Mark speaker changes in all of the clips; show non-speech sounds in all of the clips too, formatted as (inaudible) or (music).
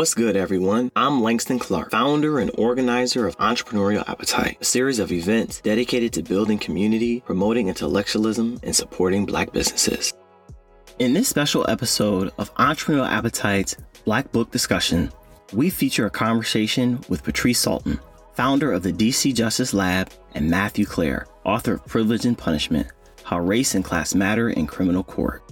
Speaker 1: What's good, everyone? I'm Langston Clark, founder and organizer of Entrepreneurial Appetite, a series of events dedicated to building community, promoting intellectualism, and supporting Black businesses. In this special episode of Entrepreneurial Appetite's Black Book Discussion, we feature a conversation with Patrice Sulton, founder of the DC Justice Lab, and Matthew Clair, author of Privilege and Punishment How Race and Class Matter in Criminal Court.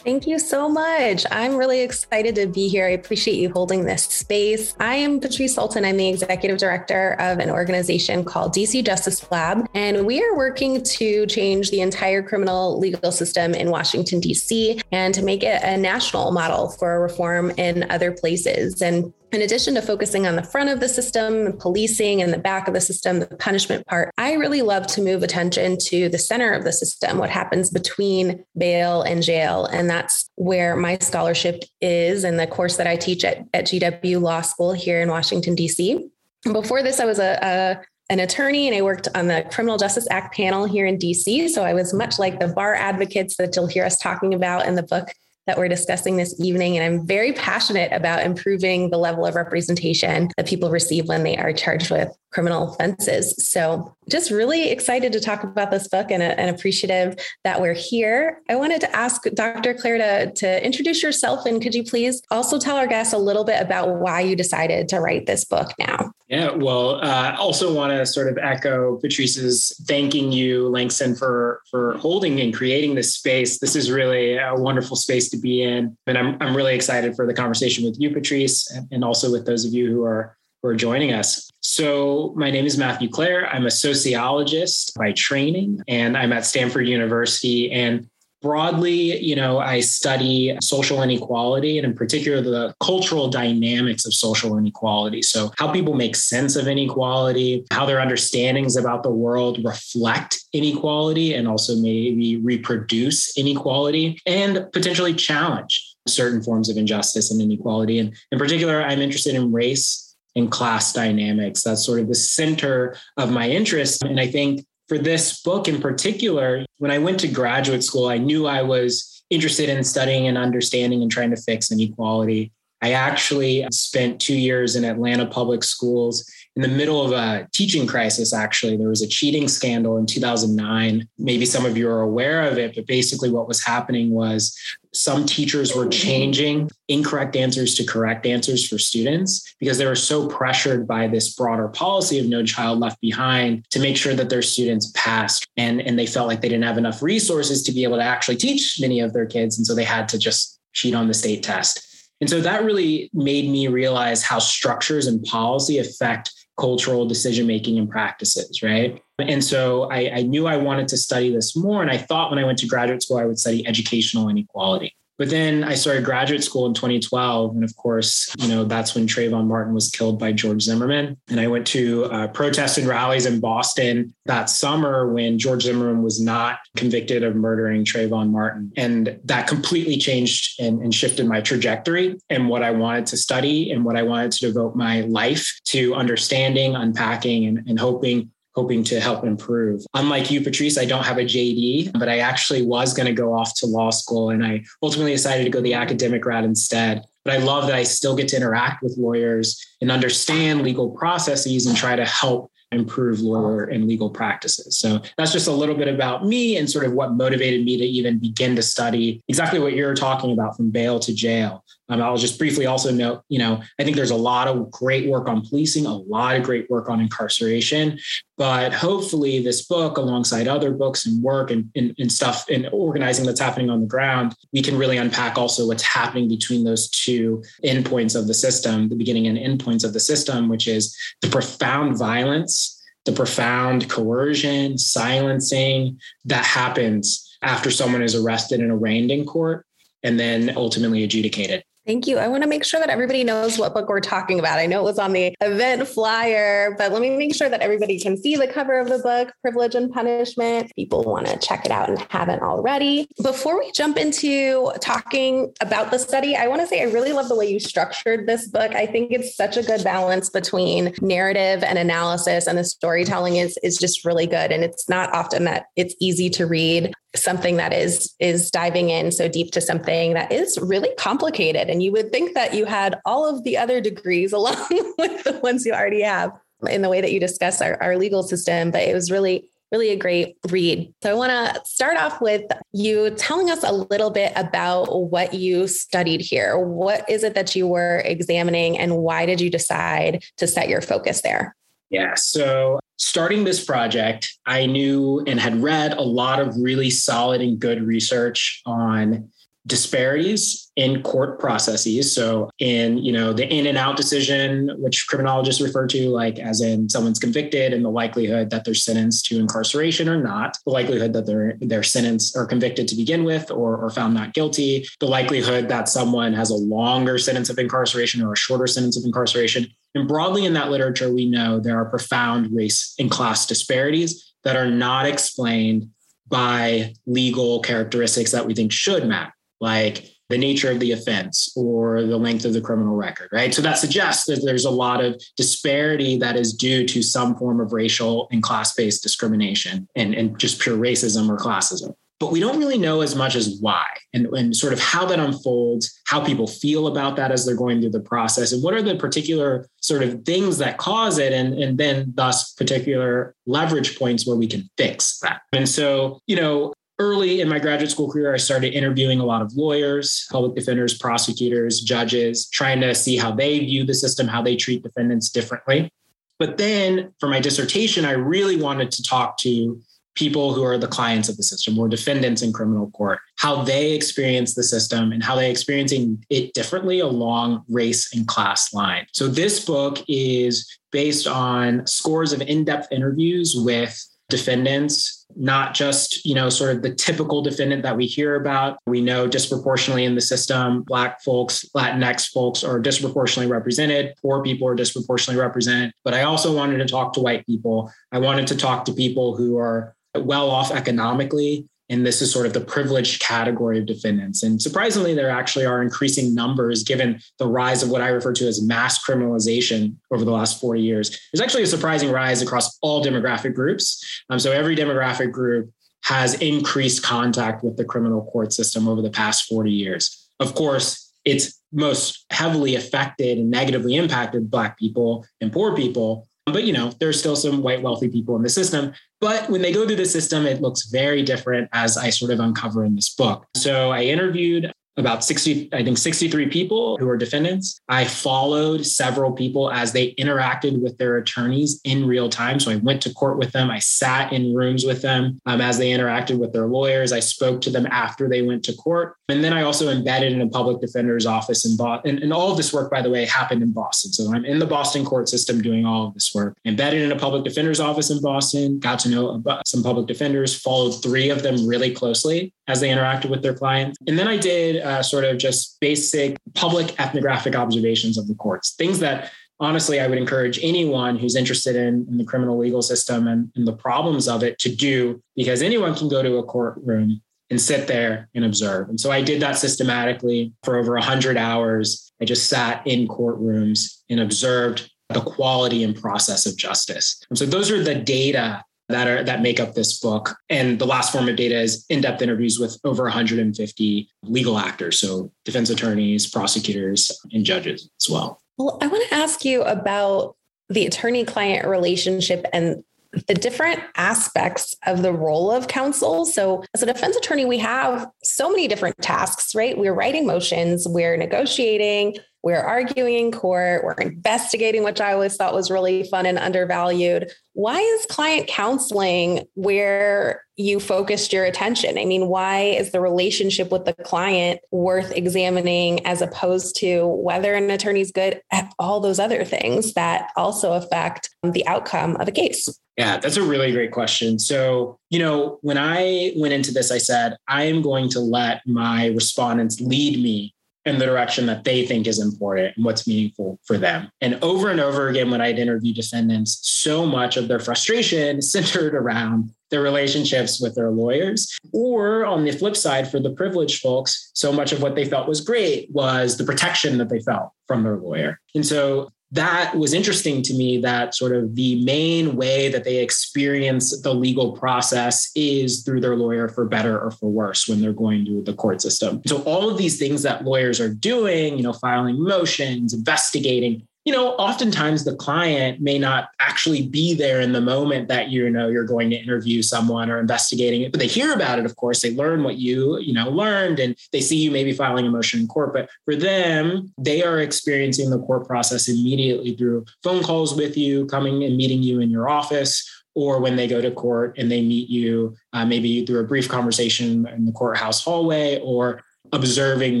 Speaker 2: Thank you so much. I'm really excited to be here. I appreciate you holding this space. I am Patrice Sulton. I'm the executive director of an organization called DC Justice Lab, and we are working to change the entire criminal legal system in Washington, D.C., and to make it a national model for reform in other places. And in addition to focusing on the front of the system, policing, and the back of the system, the punishment part, I really love to move attention to the center of the system, what happens between bail and jail. And that's where my scholarship is and the course that I teach at, at GW Law School here in Washington, D.C. Before this, I was a, a an attorney and I worked on the Criminal Justice Act panel here in DC. So I was much like the bar advocates that you'll hear us talking about in the book that we're discussing this evening. And I'm very passionate about improving the level of representation that people receive when they are charged with criminal offenses. So, just really excited to talk about this book and, and appreciative that we're here. I wanted to ask Dr. Clair to, to introduce yourself and could you please also tell our guests a little bit about why you decided to write this book now?
Speaker 3: Yeah, well, I uh, also want to sort of echo Patrice's thanking you, Langston, for for holding and creating this space. This is really a wonderful space to be in, and I'm I'm really excited for the conversation with you, Patrice, and also with those of you who are who are joining us. So, my name is Matthew Clair. I'm a sociologist by training, and I'm at Stanford University. And broadly, you know, I study social inequality and, in particular, the cultural dynamics of social inequality. So, how people make sense of inequality, how their understandings about the world reflect inequality, and also maybe reproduce inequality and potentially challenge certain forms of injustice and inequality. And in particular, I'm interested in race and class dynamics. That's sort of the center of my interest. And I think for this book in particular, when I went to graduate school, I knew I was interested in studying and understanding and trying to fix inequality. I actually spent two years in Atlanta public schools in the middle of a teaching crisis, actually. There was a cheating scandal in 2009. Maybe some of you are aware of it, but basically what was happening was some teachers were changing incorrect answers to correct answers for students because they were so pressured by this broader policy of no child left behind to make sure that their students passed. And, and they felt like they didn't have enough resources to be able to actually teach many of their kids. And so they had to just cheat on the state test. And so that really made me realize how structures and policy affect cultural decision making and practices, right? And so I, I, knew I wanted to study this more. And I thought when I went to graduate school, I would study educational inequality. But then I started graduate school in 2012. And of course, you know, that's when Trayvon Martin was killed by George Zimmerman. And I went to uh, protests and rallies in Boston that summer when George Zimmerman was not convicted of murdering Trayvon Martin. And that completely changed and, and shifted my trajectory and what I wanted to study and what I wanted to devote my life to understanding, unpacking, and, and hoping hoping to help improve. Unlike you, Patrice, I don't have a JD, but I actually was going to go off to law school and I ultimately decided to go the academic route instead. But I love that I still get to interact with lawyers and understand legal processes and try to help improve lawyer and legal practices. So that's just a little bit about me and sort of what motivated me to even begin to study exactly what you're talking about from bail to jail. Um, I'll just briefly also note, you know, I think there's a lot of great work on policing, a lot of great work on incarceration, but hopefully this book, alongside other books and work and, and, and stuff and organizing that's happening on the ground, we can really unpack also what's happening between those two endpoints of the system, the beginning and endpoints of the system, which is the profound violence the profound coercion, silencing that happens after someone is arrested and arraigned in court and then ultimately adjudicated.
Speaker 2: Thank you. I want to make sure that everybody knows what book we're talking about. I know it was on the event flyer, but let me make sure that everybody can see the cover of the book, Privilege and Punishment. People want to check it out and haven't already. Before we jump into talking about the study, I want to say I really love the way you structured this book. I think it's such a good balance between narrative and analysis, and the storytelling is, is just really good. And it's not often that it's easy to read. Something that is is diving in so deep to something that is really complicated and you would think that you had all of the other degrees (laughs) along with the ones you already have in the way that you discuss our, our legal system but it was really really a great read. So I want to start off with you telling us a little bit about what you studied here. What is it that you were examining and why did you decide to set your focus there?
Speaker 3: Yeah. So starting this project, I knew and had read a lot of really solid and good research on disparities in court processes. So in you know the in and out decision which criminologists refer to like as in someone's convicted and the likelihood that they're sentenced to incarceration or not the likelihood that they're they're sentenced or convicted to begin with or, or found not guilty the likelihood that someone has a longer sentence of incarceration or a shorter sentence of incarceration. And broadly in that literature we know there are profound race and class disparities that are not explained by legal characteristics that we think should matter like the nature of the offense or the length of the criminal record, right? So that suggests that there's a lot of disparity that is due to some form of racial and class based discrimination and, and just pure racism or classism. But we don't really know as much as why and, and sort of how that unfolds, how people feel about that as they're going through the process, and what are the particular sort of things that cause it, and, and then thus particular leverage points where we can fix that. And so, you know, early in my graduate school career, I started interviewing a lot of lawyers, public defenders, prosecutors, judges, trying to see how they view the system, how they treat defendants differently. But then for my dissertation, I really wanted to talk to people who are the clients of the system or defendants in criminal court, how they experience the system and how they experiencing it differently along race and class line. So this book is based on scores of in-depth interviews with defendants not just you know sort of the typical defendant that we hear about. We know disproportionately in the system black folks latinx folks are disproportionately represented poor people are disproportionately represented. But i also wanted to talk to white people. I wanted to talk to people who are well off economically and this is sort of the privileged category of defendants. And surprisingly, there actually are increasing numbers given the rise of what I refer to as mass criminalization over the last 40 years. There's actually a surprising rise across all demographic groups. Um, so every demographic group has increased contact with the criminal court system over the past 40 years. Of course, it's most heavily affected and negatively impacted Black people and poor people. But you know, there's still some white wealthy people in the system. But when they go through the system, it looks very different as I sort of uncover in this book. So I interviewed about 60, I think 63 people who were defendants. I followed several people as they interacted with their attorneys in real time. So I went to court with them. I sat in rooms with them um, as they interacted with their lawyers. I spoke to them after they went to court. And then I also embedded in a public defender's office in Boston. And, and all of this work, by the way, happened in Boston. So I'm in the Boston court system doing all of this work. Embedded in a public defender's office in Boston, got to know some public defenders, followed three of them really closely as they interacted with their clients. And then I did uh, sort of just basic public ethnographic observations of the courts, things that honestly, I would encourage anyone who's interested in, in the criminal legal system and, and, the problems of it to do, because anyone can go to a courtroom and sit there and observe. And so I did that systematically for over 100 hours. I just sat in courtrooms and observed the quality and process of justice. And so those are the data that are that make up this book. And the last form of data is in-depth interviews with over 150 legal actors, so defense attorneys, prosecutors, and judges as well.
Speaker 2: Well, I want to ask you about the attorney-client relationship and the different aspects of the role of counsel. So, as a defense attorney, we have so many different tasks, right? We're writing motions, we're negotiating, we're arguing in court, we're investigating, which I always thought was really fun and undervalued. Why is client counseling where you focused your attention? I mean, why is the relationship with the client worth examining as opposed to whether an attorney's good at all those other things that also affect the outcome of a case?
Speaker 3: Yeah, that's a really great question. So, you know, when I went into this, I said, I am going to let my respondents lead me in the direction that they think is important and what's meaningful for them. And over and over again, when I'd interview defendants, so much of their frustration (laughs) centered around their relationships with their lawyers. Or on the flip side, for the privileged folks, so much of what they felt was great was the protection that they felt from their lawyer. And so that was interesting to me that sort of the main way that they experience the legal process is through their lawyer for better or for worse when they're going to the court system. So all of these things that lawyers are doing, you know, filing motions, investigating, you know, oftentimes the client may not actually be there in the moment that you know you're going to interview someone or investigating it, but they hear about it. Of course, they learn what you you know learned, and they see you maybe filing a motion in court. But for them, they are experiencing the court process immediately through phone calls with you, coming and meeting you in your office, or when they go to court and they meet you, uh, maybe through a brief conversation in the courthouse hallway, or observing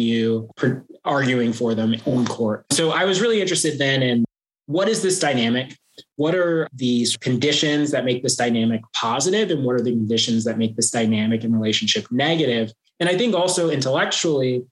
Speaker 3: you arguing for them in court. So I was really interested then in what is this dynamic? What are these conditions that make this dynamic positive, and what are the conditions that make this dynamic and relationship negative? And I think also intellectually,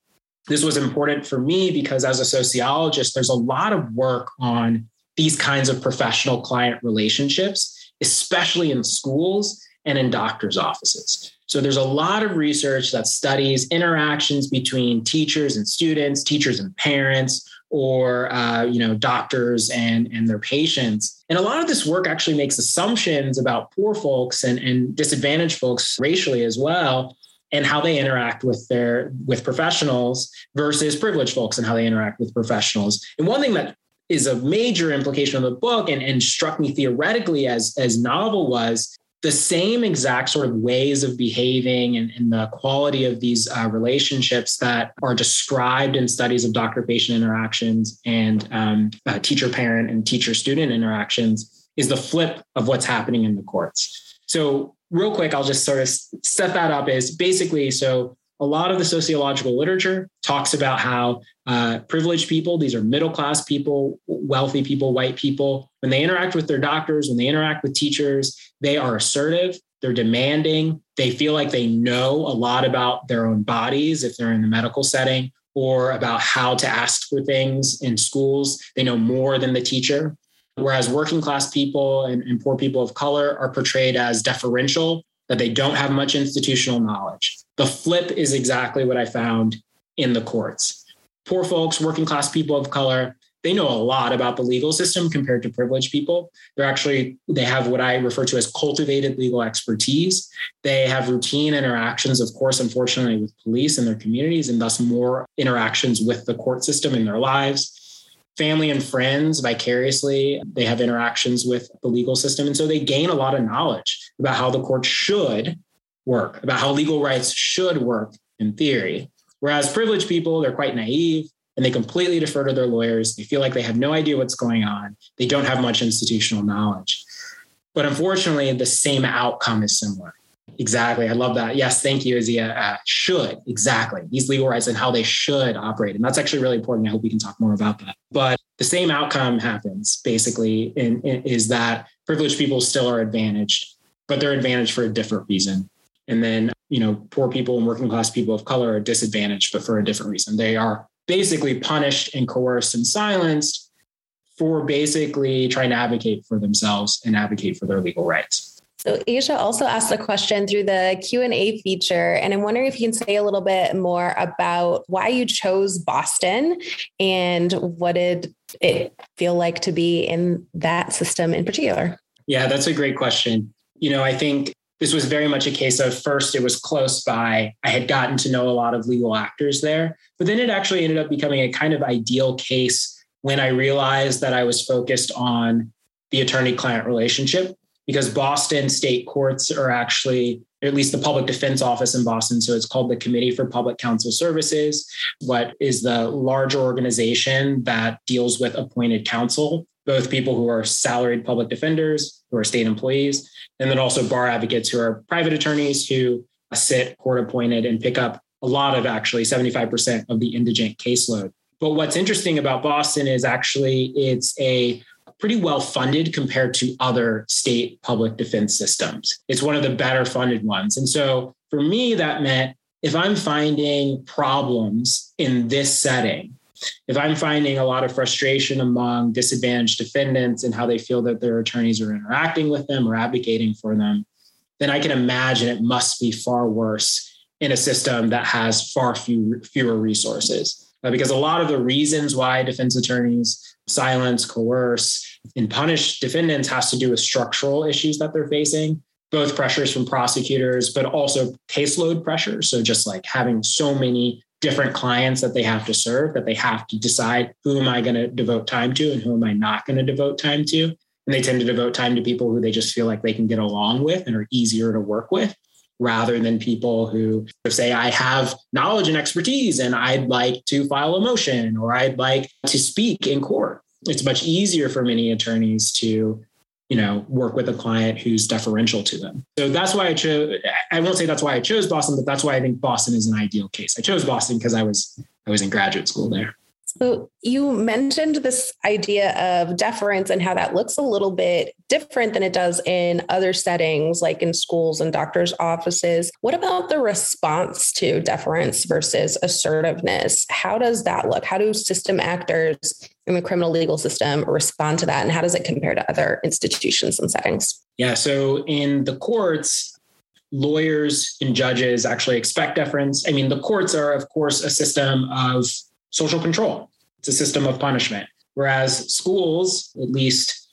Speaker 3: this was important for me because as a sociologist, there's a lot of work on these kinds of professional client relationships, especially in schools and in doctors' offices. So there's a lot of research that studies interactions between teachers and students, teachers and parents, or uh, you know doctors and and their patients. And a lot of this work actually makes assumptions about poor folks and, and disadvantaged folks racially as well and how they interact with their with professionals versus privileged folks and how they interact with professionals. And one thing that is a major implication of the book and, and struck me theoretically as as novel was the same exact sort of ways of behaving and, and the quality of these uh, relationships that are described in studies of doctor patient interactions and um, uh, teacher parent and teacher student interactions is the flip of what's happening in the courts. So, real quick, I'll just sort of set that up is basically so a lot of the sociological literature talks about how uh, privileged people, these are middle class people, wealthy people, white people, when they interact with their doctors, when they interact with teachers, they are assertive, they're demanding, they feel like they know a lot about their own bodies if they're in the medical setting or about how to ask for things in schools. They know more than the teacher. Whereas working class people and, and poor people of color are portrayed as deferential, that they don't have much institutional knowledge. The flip is exactly what I found in the courts. Poor folks, working class people of color, they know a lot about the legal system compared to privileged people. They're actually, they have what I refer to as cultivated legal expertise. They have routine interactions, of course, unfortunately, with police and their communities, and thus more interactions with the court system in their lives family and friends vicariously. They have interactions with the legal system. And so they gain a lot of knowledge about how the court should work, about how legal rights should work in theory. Whereas privileged people, they're quite naive and they completely defer to their lawyers. They feel like they have no idea what's going on. They don't have much institutional knowledge. But unfortunately, the same outcome is similar. Exactly. I love that. Yes, thank you, Azia. Uh, should, exactly. These legal rights and how they should operate. And that's actually really important. I hope we can talk more about that. But the same outcome happens basically, in, in, is that privileged people still are advantaged, but they're advantaged for a different reason. And then, you know, poor people and working class people of color are disadvantaged, but for a different reason. They are basically punished and coerced and silenced for basically trying to advocate for themselves and advocate for their legal rights.
Speaker 2: So Asia also asked a question through the Q&A feature and I'm wondering if you can say a little bit more about why you chose Boston and what did it feel like to be in that system in particular?
Speaker 3: Yeah, that's a great question. You know, I think this was very much a case of first it was close by. I had gotten to know a lot of legal actors there, but then it actually ended up becoming a kind of ideal case when I realized that I was focused on the attorney client relationship because Boston state courts are actually, at least the public defense office in Boston, so it's called the Committee for Public Counsel Services, what is the large organization that deals with appointed counsel, both people who are salaried public defenders, who are state employees, and then also bar advocates who are private attorneys who uh, sit court appointed and pick up a lot of actually 75% of the indigent caseload. But what's interesting about Boston is actually it's a pretty well funded compared to other state public defense systems. It's one of the better funded ones. And so for me, that meant if I'm finding problems in this setting, if I'm finding a lot of frustration among disadvantaged defendants and how they feel that their attorneys are interacting with them or advocating for them, then I can imagine it must be far worse in a system that has far few, fewer resources. uh, because a lot of the reasons why defense attorneys silence, coerce, and punish defendants has to do with structural issues that they're facing, both pressures from prosecutors, but also caseload pressure. So just like having so many different clients that they have to serve that they have to decide who am I going to devote time to and who am I not going to devote time to. And they tend to devote time to people who they just feel like they can get along with and are easier to work with rather than people who say, I have knowledge and expertise and I'd like to file a motion or I'd like to speak in court. It's much easier for many attorneys to you know work with a client who's deferential to them. So that's why i chose i won't say that's why i chose boston but that's why i think boston is an ideal case. I chose boston because i was i was in graduate school there
Speaker 2: so you mentioned this idea of deference and how that looks a little bit different than it does in other settings, like in schools and doctors' offices. What about the response to deference versus assertiveness? How does that look? How do system actors in the criminal legal system respond to that? And how does it compare to other institutions and settings?
Speaker 3: Yeah. So in the courts, lawyers and judges actually expect deference. I mean, the courts are, of course, a system of social control. It's a system of punishment. Whereas schools, at least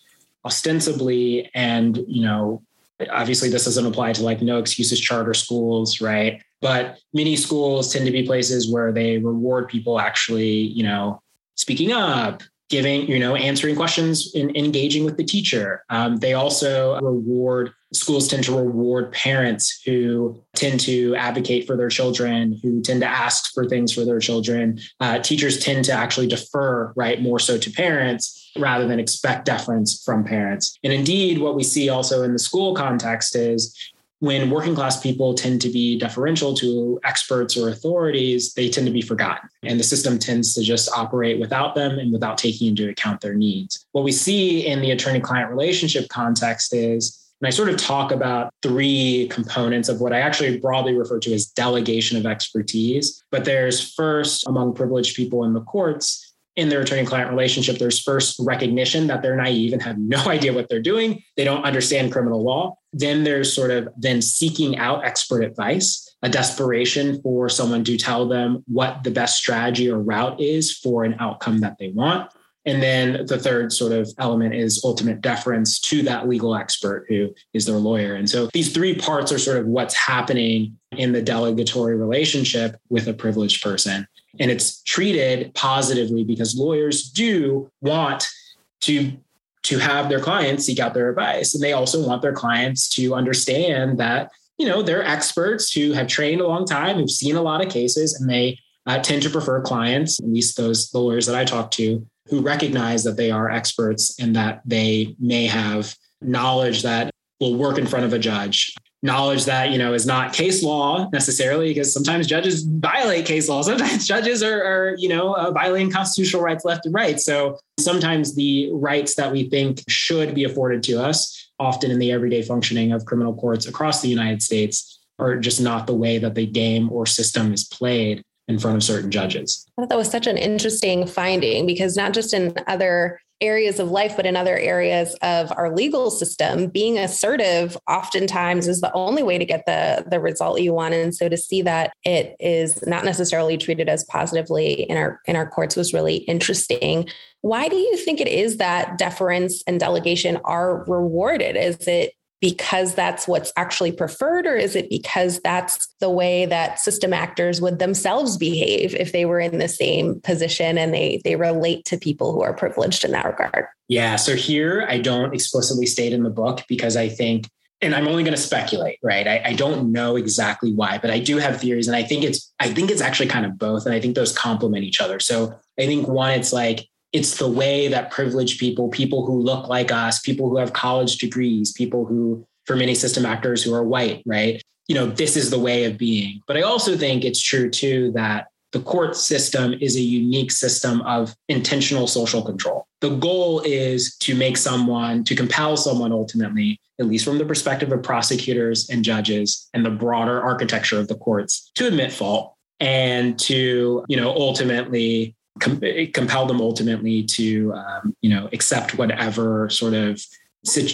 Speaker 3: ostensibly, and you know, obviously this doesn't apply to like no excuses charter schools, right? But many schools tend to be places where they reward people actually, you know, speaking up, giving, you know, answering questions and engaging with the teacher. Um, they also reward, schools tend to reward parents who tend to advocate for their children, who tend to ask for things for their children. Uh, teachers tend to actually defer, right, more so to parents rather than expect deference from parents. And indeed, what we see also in the school context is when working class people tend to be deferential to experts or authorities, they tend to be forgotten. And the system tends to just operate without them and without taking into account their needs. What we see in the attorney client relationship context is and I sort of talk about three components of what I actually broadly refer to as delegation of expertise. But there's first, among privileged people in the courts, in their attorney client relationship, there's first recognition that they're naive and have no (laughs) idea what they're doing. They don't understand criminal law. Then there's sort of then seeking out expert advice, a desperation for someone to tell them what the best strategy or route is for an outcome that they want. And then the third sort of element is ultimate deference to that legal expert who is their lawyer. And so these three parts are sort of what's happening in the delegatory relationship with a privileged person and it's treated positively because lawyers do want to to have their clients seek out their advice and they also want their clients to understand that you know they're experts who have trained a long time who've seen a lot of cases and they uh, tend to prefer clients at least those lawyers that i talk to who recognize that they are experts and that they may have knowledge that will work in front of a judge. Knowledge that you know is not case law necessarily because sometimes judges violate case law. (laughs) Sometimes judges are, are you know uh, violating constitutional rights left and right. So sometimes the rights that we think should be afforded to us often in the everyday functioning of criminal courts across the united states are just not the way that the game or system is played in front of certain judges.
Speaker 2: I thought that was such an interesting finding because not just in other areas of life, but in other areas of our legal system, being assertive oftentimes is the only way to get the, the result you want. And so to see that it is not necessarily treated as positively in our in our courts was really interesting. Why do you think it is that deference and delegation are rewarded? Is it because that's what's actually preferred, or is it because that's the way that system actors would themselves behave if they were in the same position and they they relate to people who are privileged in that regard?
Speaker 3: Yeah. So here I don't explicitly state in the book because I think and I'm only going to speculate, right? I, I, don't know exactly why, but I do have theories, and I think it's I think it's actually kind of both, and I think those complement each other. So I think one, it's like it's the way that privileged people, people who look like us, people who have college degrees, people who, for many system actors who are white, right? You know, this is the way of being. But I also think it's true too that the court system is a unique system of intentional social control. The goal is to make someone, to compel someone ultimately, at least from the perspective of prosecutors and judges and the broader architecture of the courts, to admit fault and to, you know, ultimately com- compel them ultimately to um, you know accept whatever sort of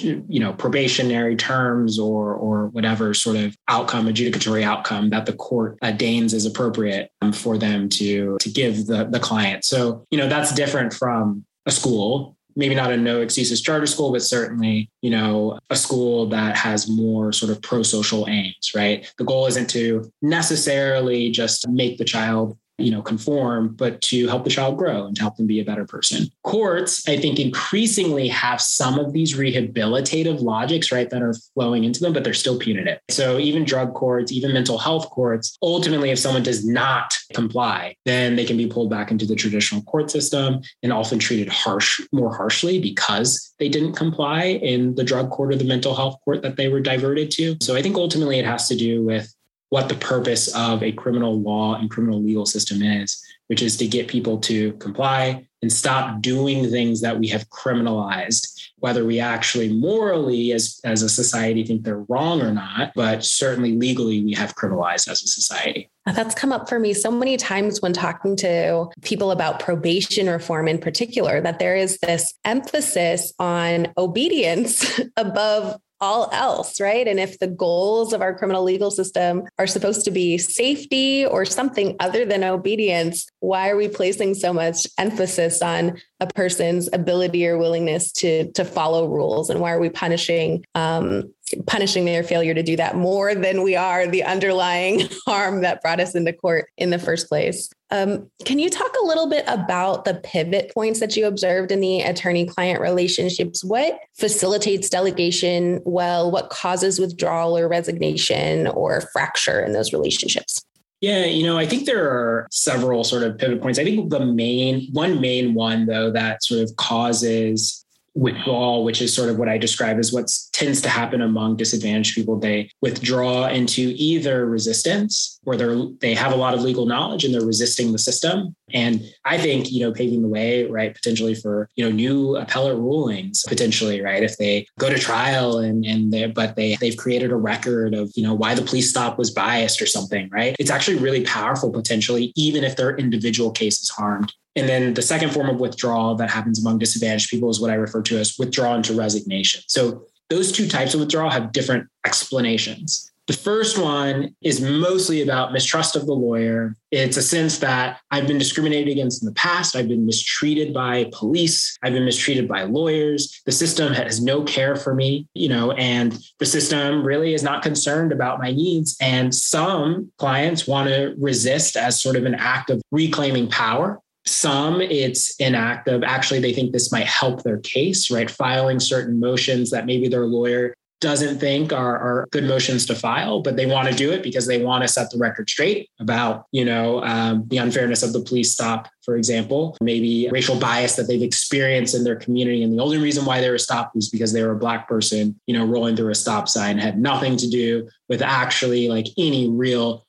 Speaker 3: you know probationary terms or or whatever sort of outcome adjudicatory outcome that the court uh, deigns is appropriate um, for them to to give the the client. So you know that's different from a school maybe not a no excuses charter school but certainly you know a school that has more sort of pro-social aims right? The goal isn't to necessarily just make the child you know conform but to help the child grow and to help them be a better person. Courts i think increasingly have some of these rehabilitative logics right that are flowing into them but they're still punitive. So even drug courts even mental health courts ultimately if someone does not comply then they can be pulled back into the traditional court system and often treated harsh more harshly because they didn't comply in the drug court or the mental health court that they were diverted to. So i think ultimately it has to do with what the purpose of a criminal law and criminal legal system is, which is to get people to comply and stop doing things that we have criminalized, whether we actually morally as, as a society think they're wrong or not, but certainly legally we have criminalized as a society.
Speaker 2: That's come up for me so many times when talking to people about probation reform in particular, that there is this emphasis on obedience (laughs) above all else, right? And if the goals of our criminal legal system are supposed to be safety or something other than obedience, why are we placing so much emphasis on a person's ability or willingness to to follow rules, and why are we punishing um, punishing their failure to do that more than we are the underlying (laughs) harm that brought us into court in the first place? Um, can you talk a little bit about the pivot points that you observed in the attorney client relationships? What facilitates delegation well? What causes withdrawal or resignation or fracture in those relationships?
Speaker 3: Yeah, you know, I think there are several sort of pivot points. I think the main, one main one, though, that sort of causes withdrawal, which is sort of what I describe as what tends to happen among disadvantaged people. They withdraw into either resistance, where they're they have a lot of legal knowledge and they're resisting the system. And I think you know paving the way, right, potentially for you know new appellate rulings, potentially, right, if they go to trial and and they but they they've created a record of you know why the police stop was biased or something, right? It's actually really powerful potentially, even if their individual case is harmed. And then the second form of withdrawal that happens among disadvantaged people is what I refer to as withdrawal into resignation. So those two types of withdrawal have different explanations. The first one is mostly about mistrust of the lawyer. It's a sense that I've been discriminated against in the past. I've been mistreated by police. I've been mistreated by lawyers. The system has no care for me, you know, and the system really is not concerned about my needs. And some clients want to resist as sort of an act of reclaiming power some it's an act of actually they think this might help their case, right? Filing certain motions that maybe their lawyer doesn't think are, are good motions to file, but they want to do it because they want to set the record straight about, you know, um, the unfairness of the police stop, for example, maybe racial bias that they've experienced in their community. And the only reason why they were stopped was because they were a black person, you know, rolling through a stop sign had nothing to do with actually like any real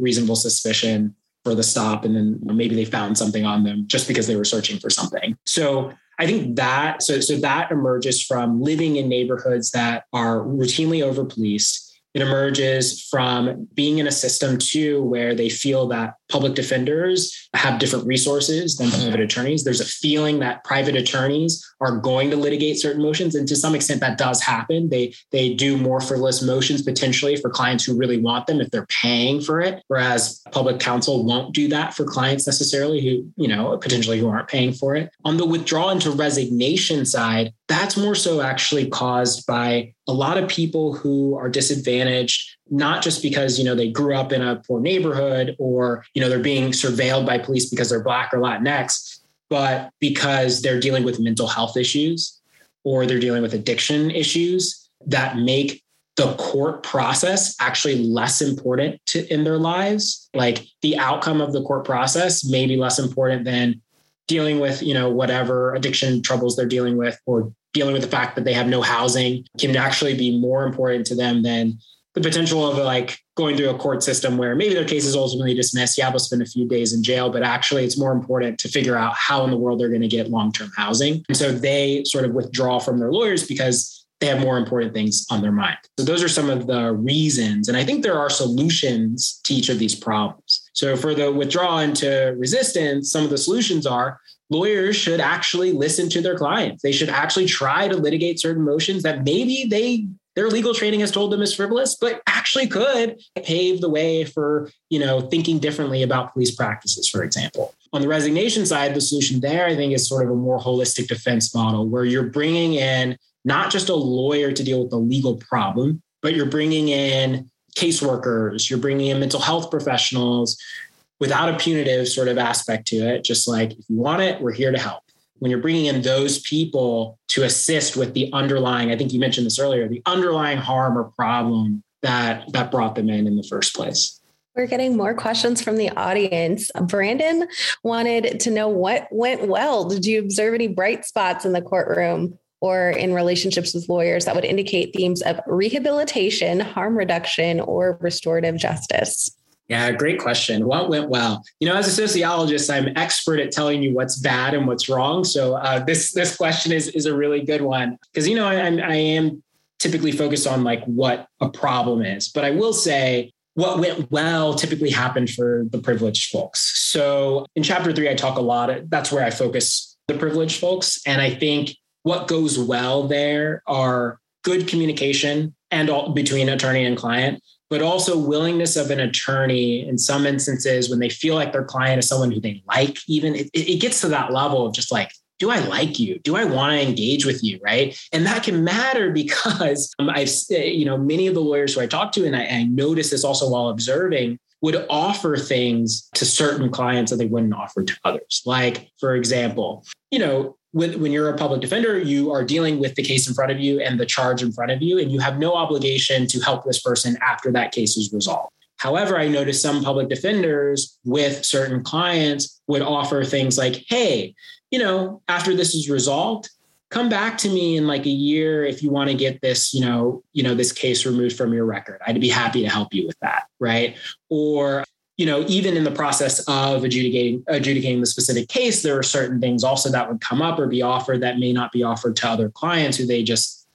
Speaker 3: reasonable suspicion for the stop and then maybe they found something on them just because they were searching for something. So I think that so so that emerges from living in neighborhoods that are routinely over policed it emerges from being in a system too where they feel that public defenders have different resources than mm-hmm. private attorneys. There's a feeling that private attorneys are going to litigate certain motions, and to some extent that does happen. They they do more frivolous motions potentially for clients who really want them if they're paying for it, whereas public counsel won't do that for clients necessarily who you know potentially who aren't paying for it. On the withdrawal into resignation side, that's more so actually caused by a lot of people who are disadvantaged not just because you know they grew up in a poor neighborhood or you know they're being surveilled by police because they're black or latinx but because they're dealing with mental health issues or they're dealing with addiction issues that make the court process actually less important to, in their lives. Like the outcome of the court process may be less important than dealing with you know whatever addiction troubles they're dealing with or dealing with the fact that they have no housing can actually be more important to them than the potential of like going through a court system where maybe their case is ultimately dismissed. Yeah, they'll spend a few days in jail, but actually it's more important to figure out how in the world they're going to get long-term housing. And so they sort of withdraw from their lawyers because they have more important things on their mind. So those are some of the reasons. And I think there are solutions to each of these problems. So for the withdrawal into resistance, some of the solutions are lawyers should actually listen to their clients. They should actually try to litigate certain motions that maybe they their legal training has told them is frivolous, but actually could pave the way for, you know, thinking differently about police practices, for example. On the resignation side, the solution there, I think, is sort of a more holistic defense model where you're bringing in not just a lawyer to deal with the legal problem, but you're bringing in caseworkers, you're bringing in mental health professionals without a punitive sort of aspect to it. Just like, if you want it, we're here to help when you're bringing in those people to assist with the underlying i think you mentioned this earlier the underlying harm or problem that that brought them in in the first place
Speaker 2: we're getting more questions from the audience. Brandon wanted to know what went well. Did you observe any bright spots in the courtroom or in relationships with lawyers that would indicate themes of rehabilitation, harm reduction, or restorative justice?
Speaker 3: Yeah, great question. What went well? You know, as a sociologist, I'm expert at telling you what's bad and what's wrong. So uh, this this question is is a really good one because you know I, I am typically focused on like what a problem is, but I will say what went well typically happened for the privileged folks. So in chapter three, I talk a lot. That's where I focus the privileged folks, and I think what goes well there are good communication and all, between attorney and client but also willingness of an attorney in some instances when they feel like their client is someone who they like even it, it gets to that level of just like do I like you? Do I want to engage with you? Right. And that can matter (laughs) because um, I've, you know, many of the lawyers who I talk to, and I, I notice this also while observing, would offer things to certain clients that they wouldn't offer to others. Like, for example, you know, when, when you're a public defender, you are dealing with the case in front of you and the charge in front of you, and you have no obligation to help this person after that case is resolved. However, I noticed some public defenders with certain clients would offer things like, hey, you know, after this is resolved, come back to me in like a year if you want to get this you know you know this case removed from your record i'd be happy to help you with that right or you know, even in the process of adjudicating adjudicating the specific case, there are certain things also that would come up or be offered that may not be offered to other clients who they just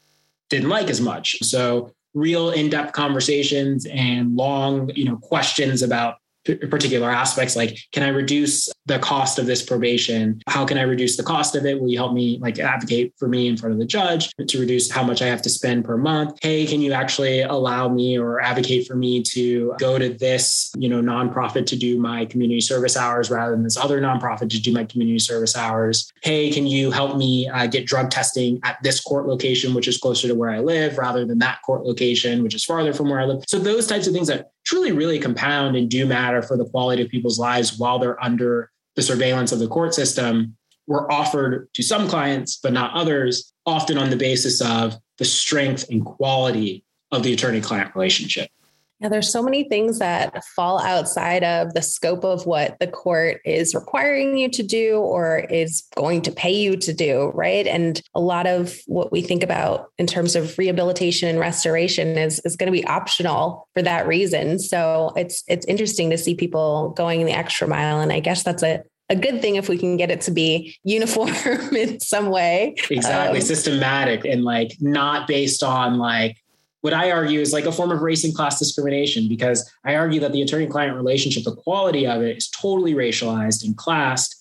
Speaker 3: didn't like as much. So real in-depth conversations and long, you know, questions about particular aspects like can i reduce the cost of this probation? How can i reduce the cost of it? Will you help me like advocate for me in front of the judge to reduce how much i have to spend per month? Hey can you actually allow me or advocate for me to go to this you know nonprofit to do my community service hours rather than this other nonprofit to do my community service hours? Hey can you help me uh, get drug testing at this court location which is closer to where i live rather than that court location which is farther from where i live? So those types of things that truly really compound and do matter for the quality of people's lives while they're under the surveillance of the court system were offered to some clients, but not others, often on the basis of the strength and quality of the attorney client relationship.
Speaker 2: Yeah, there's so many things that fall outside of the scope of what the court is requiring you to do or is going to pay you to do, right? And a lot of what we think about in terms of rehabilitation and restoration is, is going to be optional for that reason. So it's it's interesting to see people going the extra mile. And I guess that's a a good thing if we can get it to be (laughs) uniform in some way.
Speaker 3: Exactly, um, systematic and like not based on like what I argue is like a form of race and class discrimination because I argue that the attorney client relationship, the quality of it is totally racialized and classed.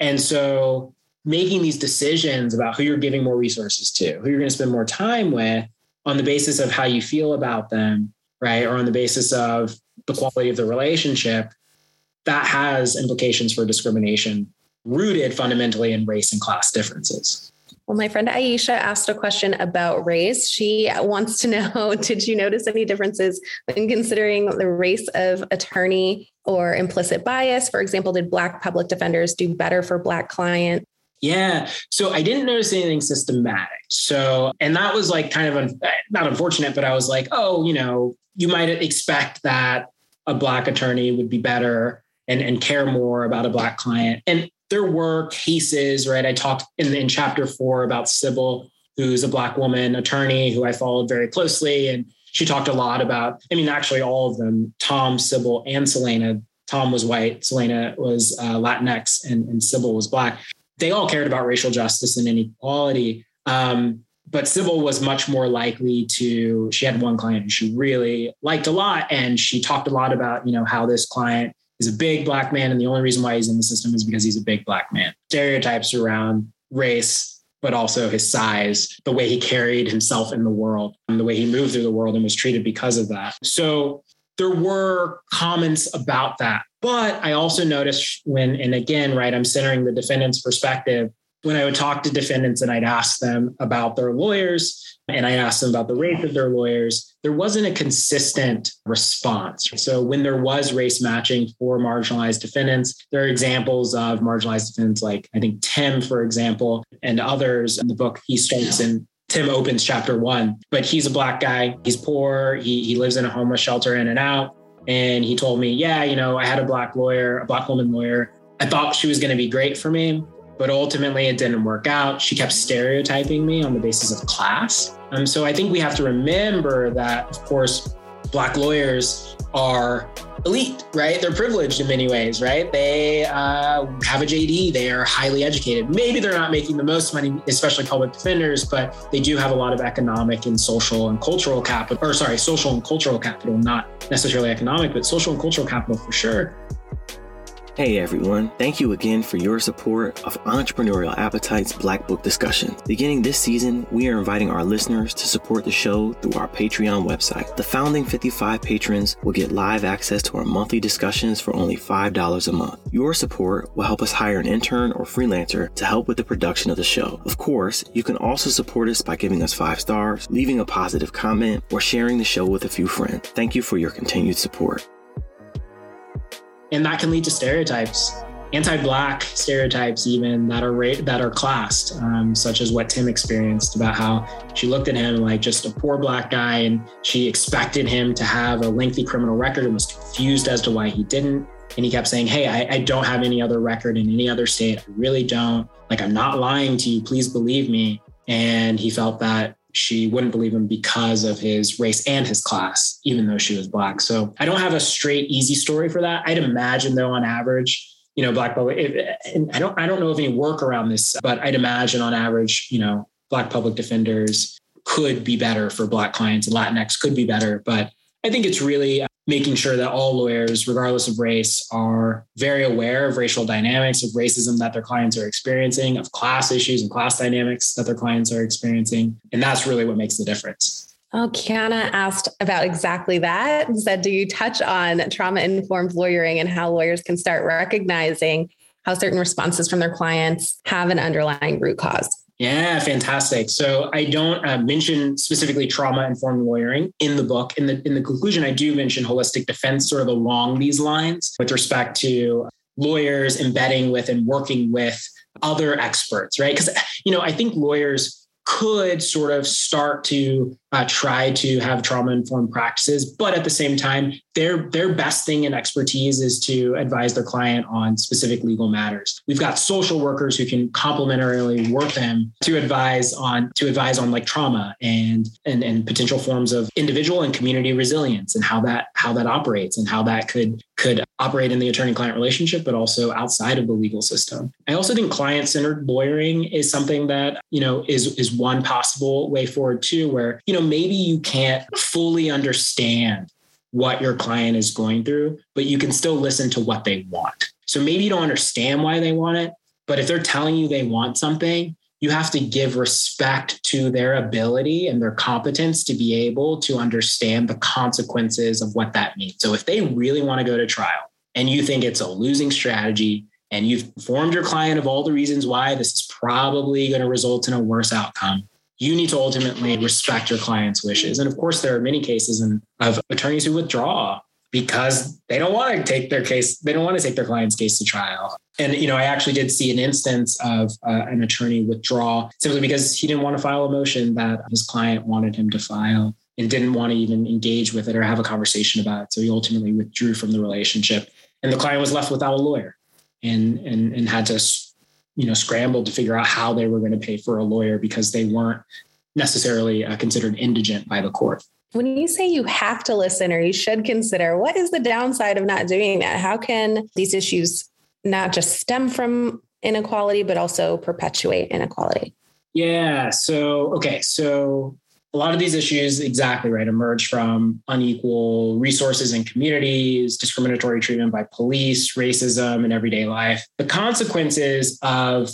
Speaker 3: And so making these decisions about who you're giving more resources to, who you're going to spend more time with on the basis of how you feel about them, right? Or on the basis of the quality of the relationship, that has implications for discrimination rooted fundamentally in race and class differences.
Speaker 2: Well, my friend Aisha asked a question about race. She wants to know (laughs) Did you notice any differences when considering the race of attorney or implicit bias? For example, did Black public defenders do better for Black clients?
Speaker 3: Yeah. So I didn't notice anything systematic. So, and that was like kind of un, not unfortunate, but I was like, oh, you know, you might expect that a Black attorney would be better and, and care more about a Black client. And there were cases, right? I talked in, in chapter four about Sybil, who's a Black woman attorney who I followed very closely. And she talked a lot about, I mean, actually, all of them Tom, Sybil, and Selena. Tom was white, Selena was uh, Latinx, and, and Sybil was Black. They all cared about racial justice and inequality. Um, but Sybil was much more likely to, she had one client who she really liked a lot. And she talked a lot about, you know, how this client is a big black man. And the only reason why he's in the system is because he's a big black man. Stereotypes around race, but also his size, the way he carried himself in the world, and the way he moved through the world and was treated because of that. So there were comments about that. But I also noticed when, and again, right, I'm centering the defendant's perspective. When I would talk to defendants and I'd ask them about their lawyers, and I asked them about the race of their lawyers, there wasn't a consistent response. So when there was race matching for marginalized defendants, there are examples of marginalized defendants like I think Tim, for example, and others in the book. He starts in Tim opens chapter one, but he's a black guy. He's poor. He, he lives in a homeless shelter in and out. And he told me, yeah, you know, I had a black lawyer, a black woman lawyer. I thought she was going to be great for me but ultimately it didn't work out. She kept stereotyping me on the basis of class. Um, so I think we have to remember that, of course, Black lawyers are elite, right? They're privileged in many ways, right? They uh, have a JD, they are highly educated. Maybe they're not making the most money, especially public defenders, but they do have a lot of economic and social and cultural capital, or sorry, social and cultural capital, not necessarily economic, but social and cultural capital for sure.
Speaker 1: Hey everyone, thank you again for your support of Entrepreneurial Appetite's Black Book discussion. Beginning this season, we are inviting our listeners to support the show through our Patreon website. The founding 55 patrons will get live access to our monthly discussions for only $5 a month. Your support will help us hire an intern or freelancer to help with the production of the show. Of course, you can also support us by giving us five stars, leaving a positive comment, or sharing the show with a few friends. Thank you for your continued support
Speaker 3: and that can lead to stereotypes anti-black stereotypes even that are that are classed um, such as what tim experienced about how she looked at him like just a poor black guy and she expected him to have a lengthy criminal record and was confused as to why he didn't. And he kept saying hey I, I don't have any other record in any other state. I really don't. Like i'm not lying to you. Please believe me. And he felt that she wouldn't believe him because of his race and his class, even though she was black. So I don't have a straight, easy story for that. I'd imagine, though, on average, you know, black public. And I don't, I don't know of any work around this, but I'd imagine, on average, you know, black public defenders could be better for black clients, and Latinx could be better. But I think it's really making sure that all lawyers, regardless of race, are very aware of racial dynamics, of racism that their clients are experiencing, of class issues and class dynamics that their clients are experiencing. And that's really what makes the difference.
Speaker 2: Oh, Kiana asked about exactly that. Said, do you touch on trauma informed lawyering and how lawyers can start recognizing how certain responses from their clients have an underlying root cause?
Speaker 3: Yeah, fantastic. So I don't uh, mention specifically trauma informed lawyering in the book. In the in the conclusion, I do mention holistic defense sort of along these lines with respect to lawyers embedding with and working with other experts, right? Because you know, I think lawyers could sort of start to uh, try to have trauma informed practices, but at the same time, their their best thing and expertise is to advise their client on specific legal matters. We've got social workers who can complementarily work them to advise on to advise on like trauma and and and potential forms of individual and community resilience and how that how that operates and how that could could operate in the attorney client relationship but also outside of the legal system. I also think client centered lawyering is something that, you know, is is one possible way forward too where, you know, maybe you can't fully understand what your client is going through, but you can still listen to what they want. So maybe you don't understand why they want it, but if they're telling you they want something, you have to give respect to their ability and their competence to be able to understand the consequences of what that means. So if they really want to go to trial and you think it's a losing strategy and you've informed your client of all the reasons why this is probably going to result in a worse outcome, you need to ultimately respect your client's wishes. And of course, there are many cases in, of attorneys who withdraw because they don't want to take their case, they don't want to take their client's case to trial. And, you know, I actually did see an instance of uh, an attorney withdraw simply because he didn't want to file a motion that his client wanted him to file and didn't want to even engage with it or have a conversation about it. So he ultimately withdrew from the relationship and the client was left without a lawyer and, and, and had to you know scrambled to figure out how they were going to pay for a lawyer because they weren't necessarily uh, considered indigent by the court.
Speaker 2: When you say you have to listen or you should consider, what is the downside of not doing that? How can these issues not just stem from inequality, but also perpetuate inequality?
Speaker 3: Yeah. So, okay. So a lot of these issues, exactly right, emerge from unequal resources in communities, discriminatory treatment by police, racism in everyday life. The consequences of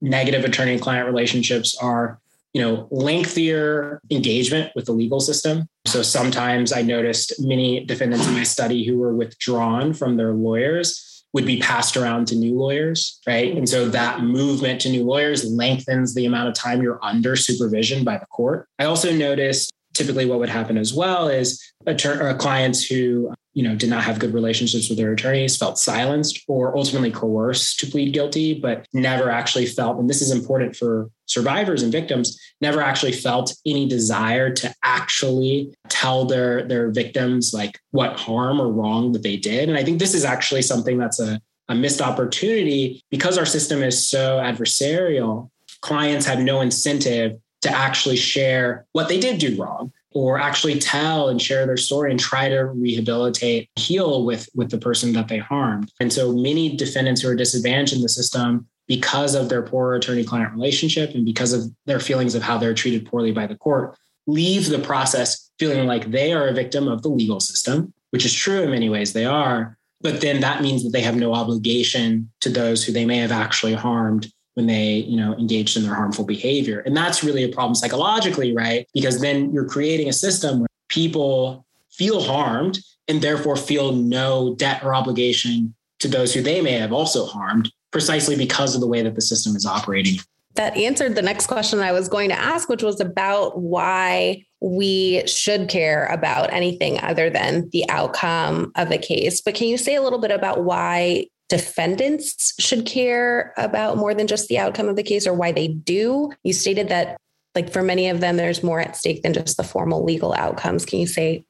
Speaker 3: negative attorney client relationships are you know lengthier engagement with the legal system so sometimes i noticed many defendants in my study who were withdrawn from their lawyers would be passed around to new lawyers, right? And so that movement to new lawyers lengthens the amount of time you're under supervision by the court. I also noticed typically what would happen as well is attorney, uh, clients who you know did not have good relationships with their attorneys felt silenced or ultimately coerced to plead guilty but never actually felt and this is important for survivors and victims never actually felt any desire to actually tell their their victims like what harm or wrong that they did. And i think this is actually something that's a, a missed opportunity. Because our system is so adversarial clients have no incentive to actually share what they did do wrong or actually tell and share their story and try to rehabilitate, heal with, with the person that they harmed. And so many defendants who are disadvantaged in the system because of their poor attorney client relationship and because of their feelings of how they're treated poorly by the court leave the process feeling like they are a victim of the legal system, which is true in many ways they are. But then that means that they have no obligation to those who they may have actually harmed when they you know engaged in their harmful behavior. And that's really a problem psychologically right? Because then you're creating a system where people feel harmed and therefore feel no debt or obligation to those who they may have also harmed precisely because of the way that the system is operating.
Speaker 2: That answered the next question I was going to ask, which was about why we should care about anything other than the outcome of a case. But can you say a little bit about why defendants should care about more than just the outcome of the case or why they do. You stated that, like, for many of them, there's more at stake than just the formal legal outcomes. Can you say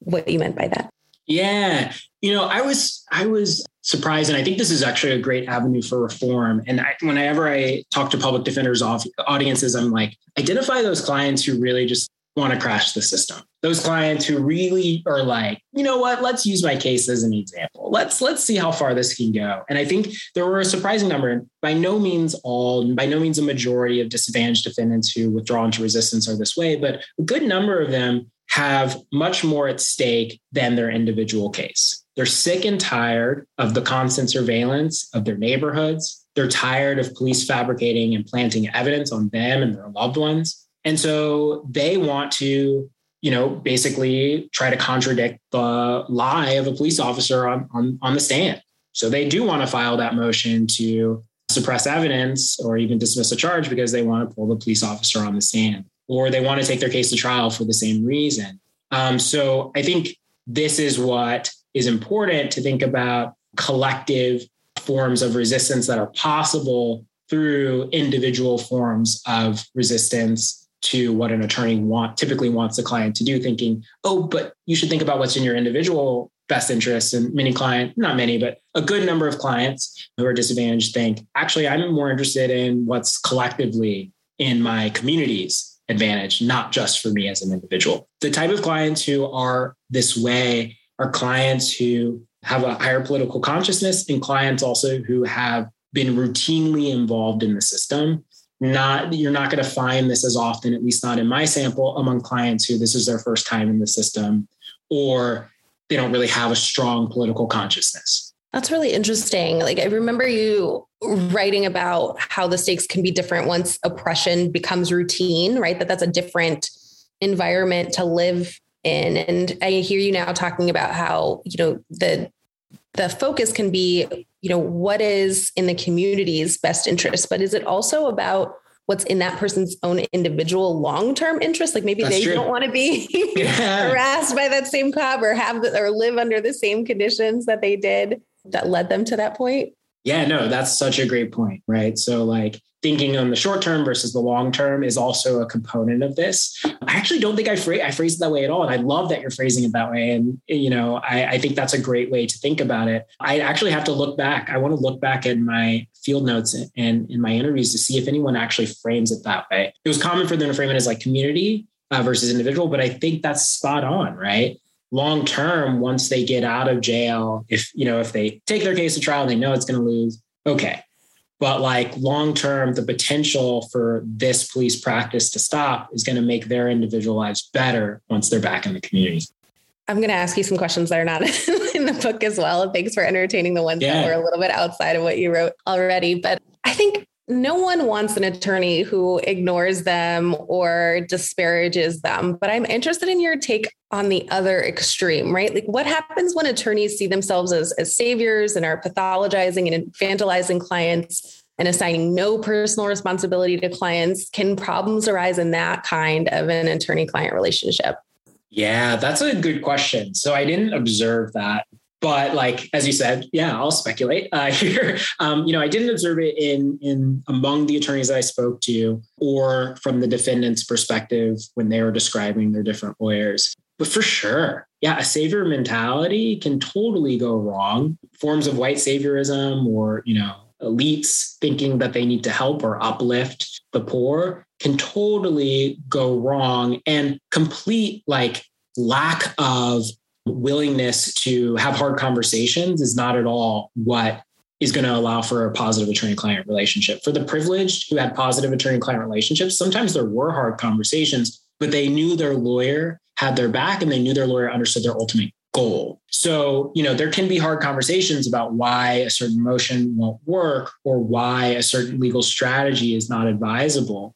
Speaker 2: what you meant by that?
Speaker 3: Yeah. You know, I was I was surprised, and I think this is actually a great avenue for reform. And I, whenever I talk to public defenders audiences, I'm like, identify those clients who really just want to crash the system. Those clients who really are like, you know what, let's use my case as an example. Let's let's see how far this can go. And I think there were a surprising number, by no means all, by no means a majority of disadvantaged defendants who withdraw into resistance are this way, but a good number of them have much more at stake than their individual case. They're sick and tired of the constant surveillance of their neighborhoods. They're tired of police fabricating and planting evidence on them and their loved ones. And so they want to, you know, basically try to contradict the lie of a police officer on, on, on the stand. So they do want to file that motion to suppress evidence or even dismiss a charge because they want to pull the police officer on the stand or they want to take their case to trial for the same reason. Um, so I think this is what is important to think about collective forms of resistance that are possible through individual forms of resistance to what an attorney want typically wants the client to do, thinking, oh, but you should think about what's in your individual best interests. And many client, not many, but a good number of clients who are disadvantaged think, actually, I'm more interested in what's collectively in my community's advantage, not just for me as an individual. The type of clients who are this way are clients who have a higher political consciousness and clients also who have been routinely involved in the system not you're not going to find this as often at least not in my sample among clients who this is their first time in the system or they don't really have a strong political consciousness.
Speaker 2: That's really interesting. Like i remember you writing about how the stakes can be different once oppression becomes routine right? That that's a different environment to live in. And i hear you now talking about how you know the the focus can be you know what is in the community's best interest but is it also about what's in that person's own individual long-term interest like maybe That's they true. don't want to be (laughs) yeah. harassed by that same cop or have the, or live under the same conditions that they did that led them to that point
Speaker 3: yeah no that's such a great point right so like thinking on the short term versus the long term is also a component of this. I actually don't think I, fra- I phrased it that way at all. And I love that you're phrasing it that way. And, you know, I, I think that's a great way to think about it. I actually have to look back. I want to look back at my field notes and in my interviews to see if anyone actually frames it that way. It was common for them to frame it as like community uh, versus individual, but I think that's spot on, right? long term once they get out of jail if you know if they take their case to trial they know it's going to lose okay But like long term, the potential for this police practice to stop is going to make their individual lives better once they're back in the community.
Speaker 2: I'm going to ask you some questions that are not (laughs) in the book as well. Thanks for entertaining the ones yeah. that were a little bit outside of what you wrote already. But I think no one wants an attorney who ignores them or disparages them. But I'm interested in your take on the other extreme, right? Like what happens when attorneys see themselves as, as saviors and are pathologizing and infantilizing clients and assigning no personal responsibility to clients? Can problems arise in that kind of an attorney client relationship?
Speaker 3: Yeah, that's a good question. So I didn't observe that but like as you said yeah i'll speculate. Uh, (laughs) here um, you know i didn't observe it in in among the attorneys that i spoke to or from the defendant's perspective when they were describing their different lawyers. But for sure yeah a savior mentality can totally go wrong. Forms of white saviorism or you know elites thinking that they need to help or uplift the poor can totally go wrong and complete like lack of willingness to have hard conversations is not at all what is going to allow for a positive attorney client relationship. For the privileged who had positive attorney client relationships, sometimes there were hard conversations, but they knew their lawyer had their back and they knew their lawyer understood their ultimate goal. So, you know, there can be hard conversations about why a certain motion won't work or why a certain legal strategy is not advisable.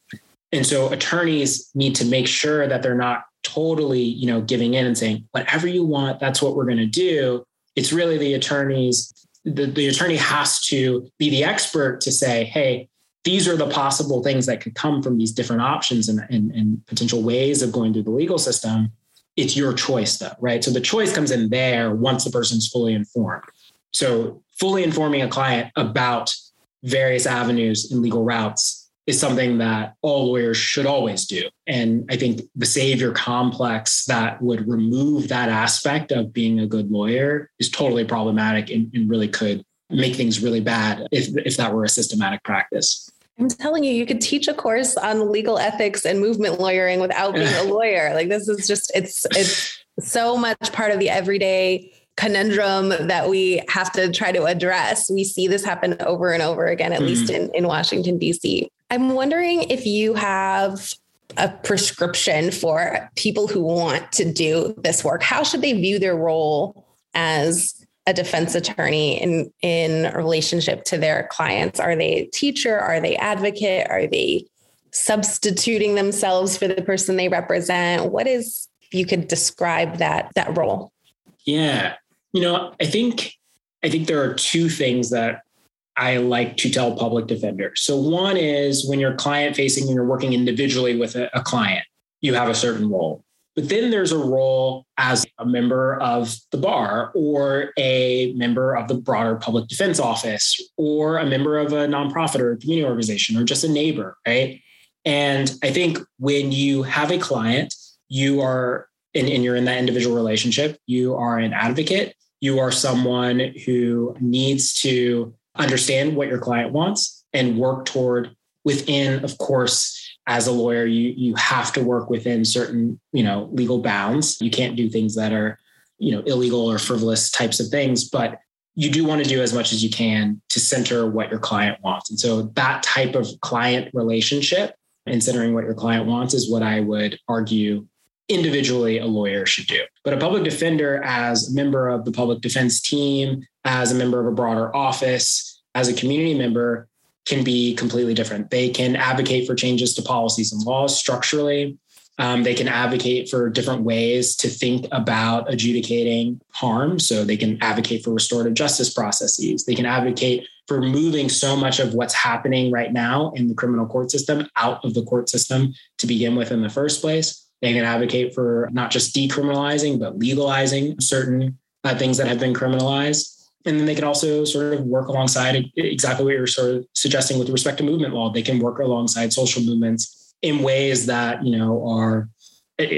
Speaker 3: And so attorneys need to make sure that they're not totally, you know, giving in and saying, whatever you want, that's what we're going to do. It's really the attorneys, the, the attorney has to be the expert to say, hey, these are the possible things that could come from these different options and, and, and potential ways of going through the legal system. It's your choice, though, right? So the choice comes in there once the person's fully informed. So fully informing a client about various avenues and legal routes is something that all lawyers should always do. And I think the savior complex that would remove that aspect of being a good lawyer is totally problematic and, and really could make things really bad if, if that were a systematic practice.
Speaker 2: I'm telling you, you could teach a course on legal ethics and movement lawyering without being a (laughs) lawyer. Like this is just it's it's so much part of the everyday conundrum that we have to try to address. We see this happen over and over again, at mm-hmm. least in, in Washington, D.C. I'm wondering if you have a prescription for people who want to do this work. How should they view their role as a defense attorney in in relationship to their clients? Are they teacher? Are they advocate? Are they substituting themselves for the person they represent? What is you could describe that that role?
Speaker 3: Yeah. You know, I think I think there are two things that I like to tell public defenders. So, one is when you're client facing and you're working individually with a, a, client, you have a certain role. But then there's a role as a member of the bar or a member of the broader public defense office or a member of a nonprofit or a community organization or just a neighbor, right? And I think when you have a client, you are, and, and you're in that individual relationship, you are an advocate. You are someone who needs to understand what your client wants and work toward within, of course, as a lawyer, you you have to work within certain, you know, legal bounds. You can't do things that are, you know, illegal or frivolous types of things, but you do want to do as much as you can to center what your client wants. And so that type of client relationship and centering what your client wants is what I would argue individually a lawyer should do. But a public defender, as a member of the public defense team, as a member of a broader office, as a community member, can be completely different. They can advocate for changes to policies and laws structurally. Um, they can advocate for different ways to think about adjudicating harm. So they can advocate for restorative justice processes. They can advocate for moving so much of what's happening right now in the criminal court system out of the court system to begin with in the first place. They can advocate for not just decriminalizing, but legalizing certain uh, things that have been criminalized. And then they can also sort of work alongside exactly what you're sort of suggesting with respect to movement law. They can work alongside social movements in ways that, you know, are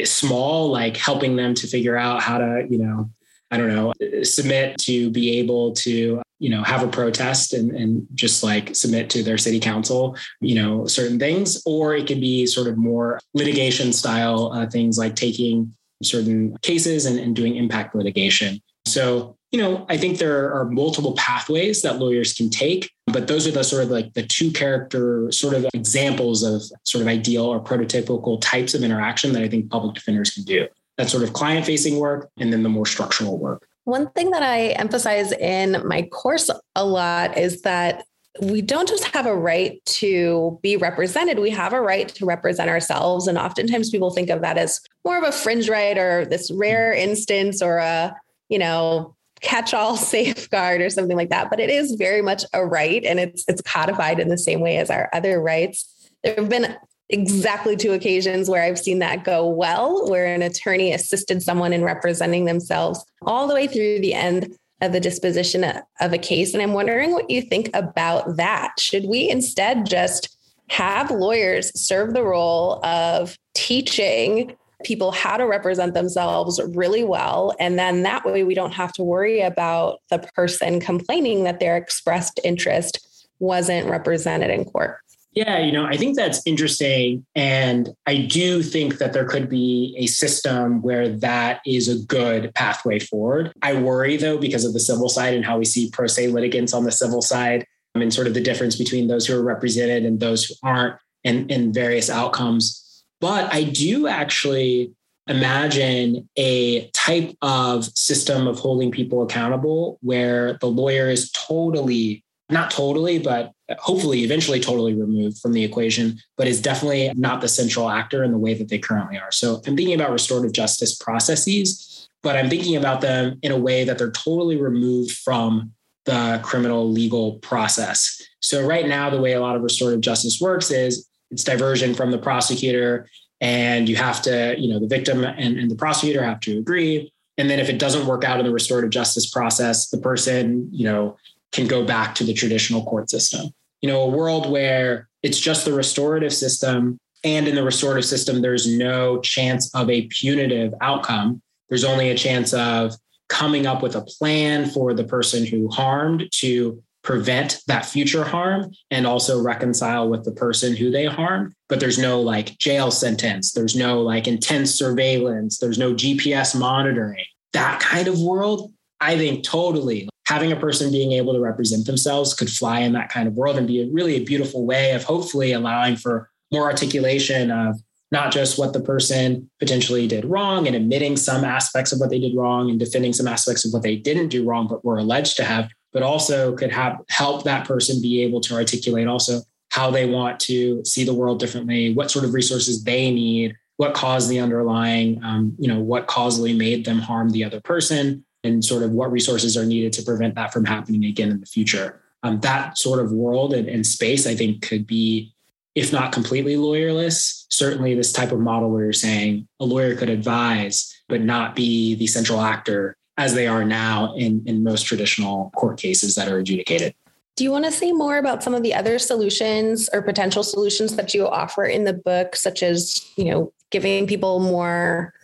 Speaker 3: small, like helping them to figure out how to, you know, I don't know, submit to be able to, you know, have a protest and, and just like submit to their city council, you know, certain things. Or it could be sort of more litigation style uh, things like taking certain cases and, and doing impact litigation. So, you know, I think there are multiple pathways that lawyers can take, but those are the sort of like the two character sort of examples of sort of ideal or prototypical types of interaction that I think public defenders can do. That sort of client facing work and then the more structural work.
Speaker 2: One thing that I emphasize in my course a lot is that we don't just have a right to be represented, we have a right to represent ourselves. And oftentimes people think of that as more of a fringe right or this rare instance or a, you know, catch-all (laughs) safeguard or something like that. But it is very much a right and it's it's codified in the same way as our other rights. There have been exactly two occasions where I've seen that go well, where an attorney assisted someone in representing themselves all the way through the end of the disposition of a case. And I'm wondering what you think about that. Should we instead just have lawyers serve the role of teaching people how to represent themselves really well. And then that way we don't have to worry about the person complaining that their expressed interest wasn't represented in court.
Speaker 3: Yeah, you know, I think that's interesting. And I do think that there could be a system where that is a good pathway forward. I worry, though, because of the civil side and how we see pro se litigants on the civil side um, and sort of the difference between those who are represented and those who aren't and, and various outcomes. But I do actually imagine a type of system of holding people accountable where the lawyer is totally not totally, but hopefully eventually totally removed from the equation, but is definitely not the central actor in the way that they currently are. So I'm thinking about restorative justice processes, but I'm thinking about them in a way that they're totally removed from the criminal legal process. So right now, the way a lot of restorative justice works is it's diversion from the prosecutor and you have to, you know, the victim and, and the prosecutor have to agree. And then if it doesn't work out in the restorative justice process, the person, you know, can go back to the traditional court system. You know, a world where it's just the restorative system, and in the restorative system, there's no chance of a punitive outcome. There's only a chance of coming up with a plan for the person who harmed to prevent that future harm and also reconcile with the person who they harmed. But there's no like jail sentence, there's no like intense surveillance, there's no GPS monitoring. That kind of world, I think totally having a person being able to represent themselves could fly in that kind of world and be a really a beautiful way of hopefully allowing for more articulation of not just what the person potentially did wrong and admitting some aspects of what they did wrong and defending some aspects of what they didn't do wrong but were alleged to have but also could have help that person be able to articulate also how they want to see the world differently what sort of resources they need what caused the underlying um, you know what causally made them harm the other person and sort of what resources are needed to prevent that from happening again in the future. Um, that sort of world and, and space, I think, could be, if not completely lawyerless, certainly this type of model where you're saying a lawyer could advise, but not be the central actor as they are now in, in most traditional court cases that are adjudicated.
Speaker 2: Do you want to say more about some of the other solutions or potential solutions that you offer in the book, such as, you know, giving people more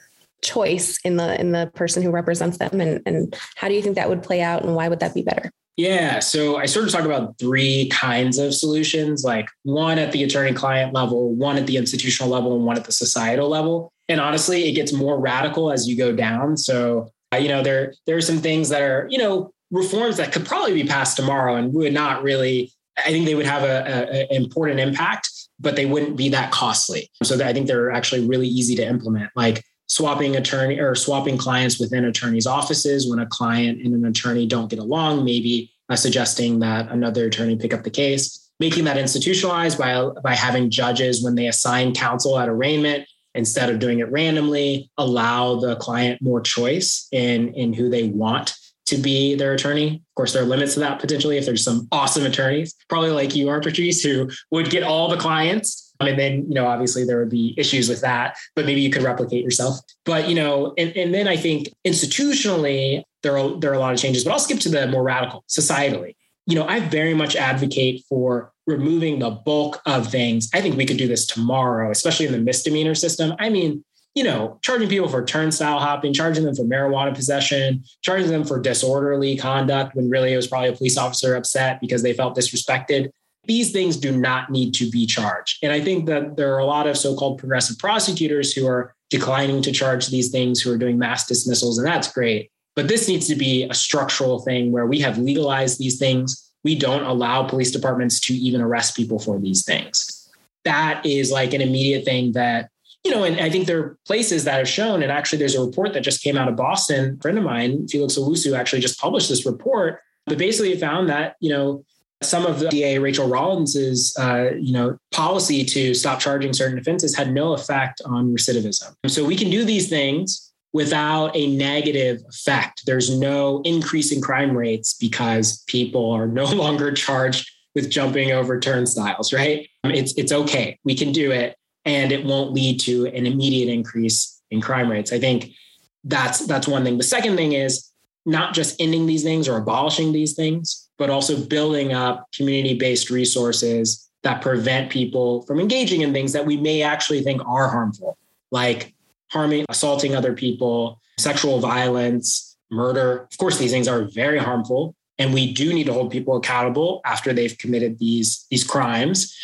Speaker 2: choice in the in the person who represents them and and how do you think that would play out and why would that be better?
Speaker 3: Yeah so i sort of talk about three kinds of solutions like one at the attorney client level one at the institutional level and one at the societal level. And honestly it gets more radical as you go down. So uh, you know there there are some things that are you know reforms that could probably be passed tomorrow and would not really i think they would have a, a, a important impact but they wouldn't be that costly. So i think they're actually really easy to implement. Like swapping attorney or swapping clients within attorneys' offices. When a client and an attorney don't get along, maybe uh, suggesting that another attorney pick up the case, making that institutionalized by, by having judges when they assign counsel at arraignment instead of doing it randomly, allow the client more choice in, in who they want to be their attorney. Of course, there are limits to that potentially if there's some awesome attorneys, probably like you are, Patrice, who would get all the clients and then, you know, obviously there would be issues with that, but maybe you could replicate yourself. But, you know, and, and then I think institutionally, there are, there are a lot of changes, but I'll skip to the more radical societally. You know, I very much advocate for removing the bulk of things. I think we could do this tomorrow, especially in the misdemeanor system. I mean, you know, charging people for turnstile hopping, charging them for marijuana possession, charging them for disorderly conduct when really it was probably a police officer upset because they felt disrespected these things do not need to be charged. And I think that there are a lot of so called progressive prosecutors who are declining to charge these things, who are doing mass dismissals, and that's great. But this needs to be a structural thing where we have legalized these things. we don't allow police departments to even arrest people for these things. That is like an immediate thing that, you know, and I think there are places that have shown, and actually there's a report that just came out of Boston. A friend of mine, Felix Owusu, actually just published this report, but basically found that, you know, some of the DA Rachael Rollins's, uh, you know, policy to stop charging certain offenses had no effect on recidivism. So we can do these things without a negative effect. There's no increase in crime rates because people are no (laughs) longer charged with jumping over turnstiles, right? It's it's okay. We can do it and it won't lead to an immediate increase in crime rates. I think that's that's one thing. The second thing is not just ending these things or abolishing these things, but also building up community-based resources that prevent people from engaging in things that we may actually think are harmful, like harming, assaulting other people, sexual violence, murder. Of course, these things are very harmful. And we do need to hold people accountable after they've committed these, these crimes.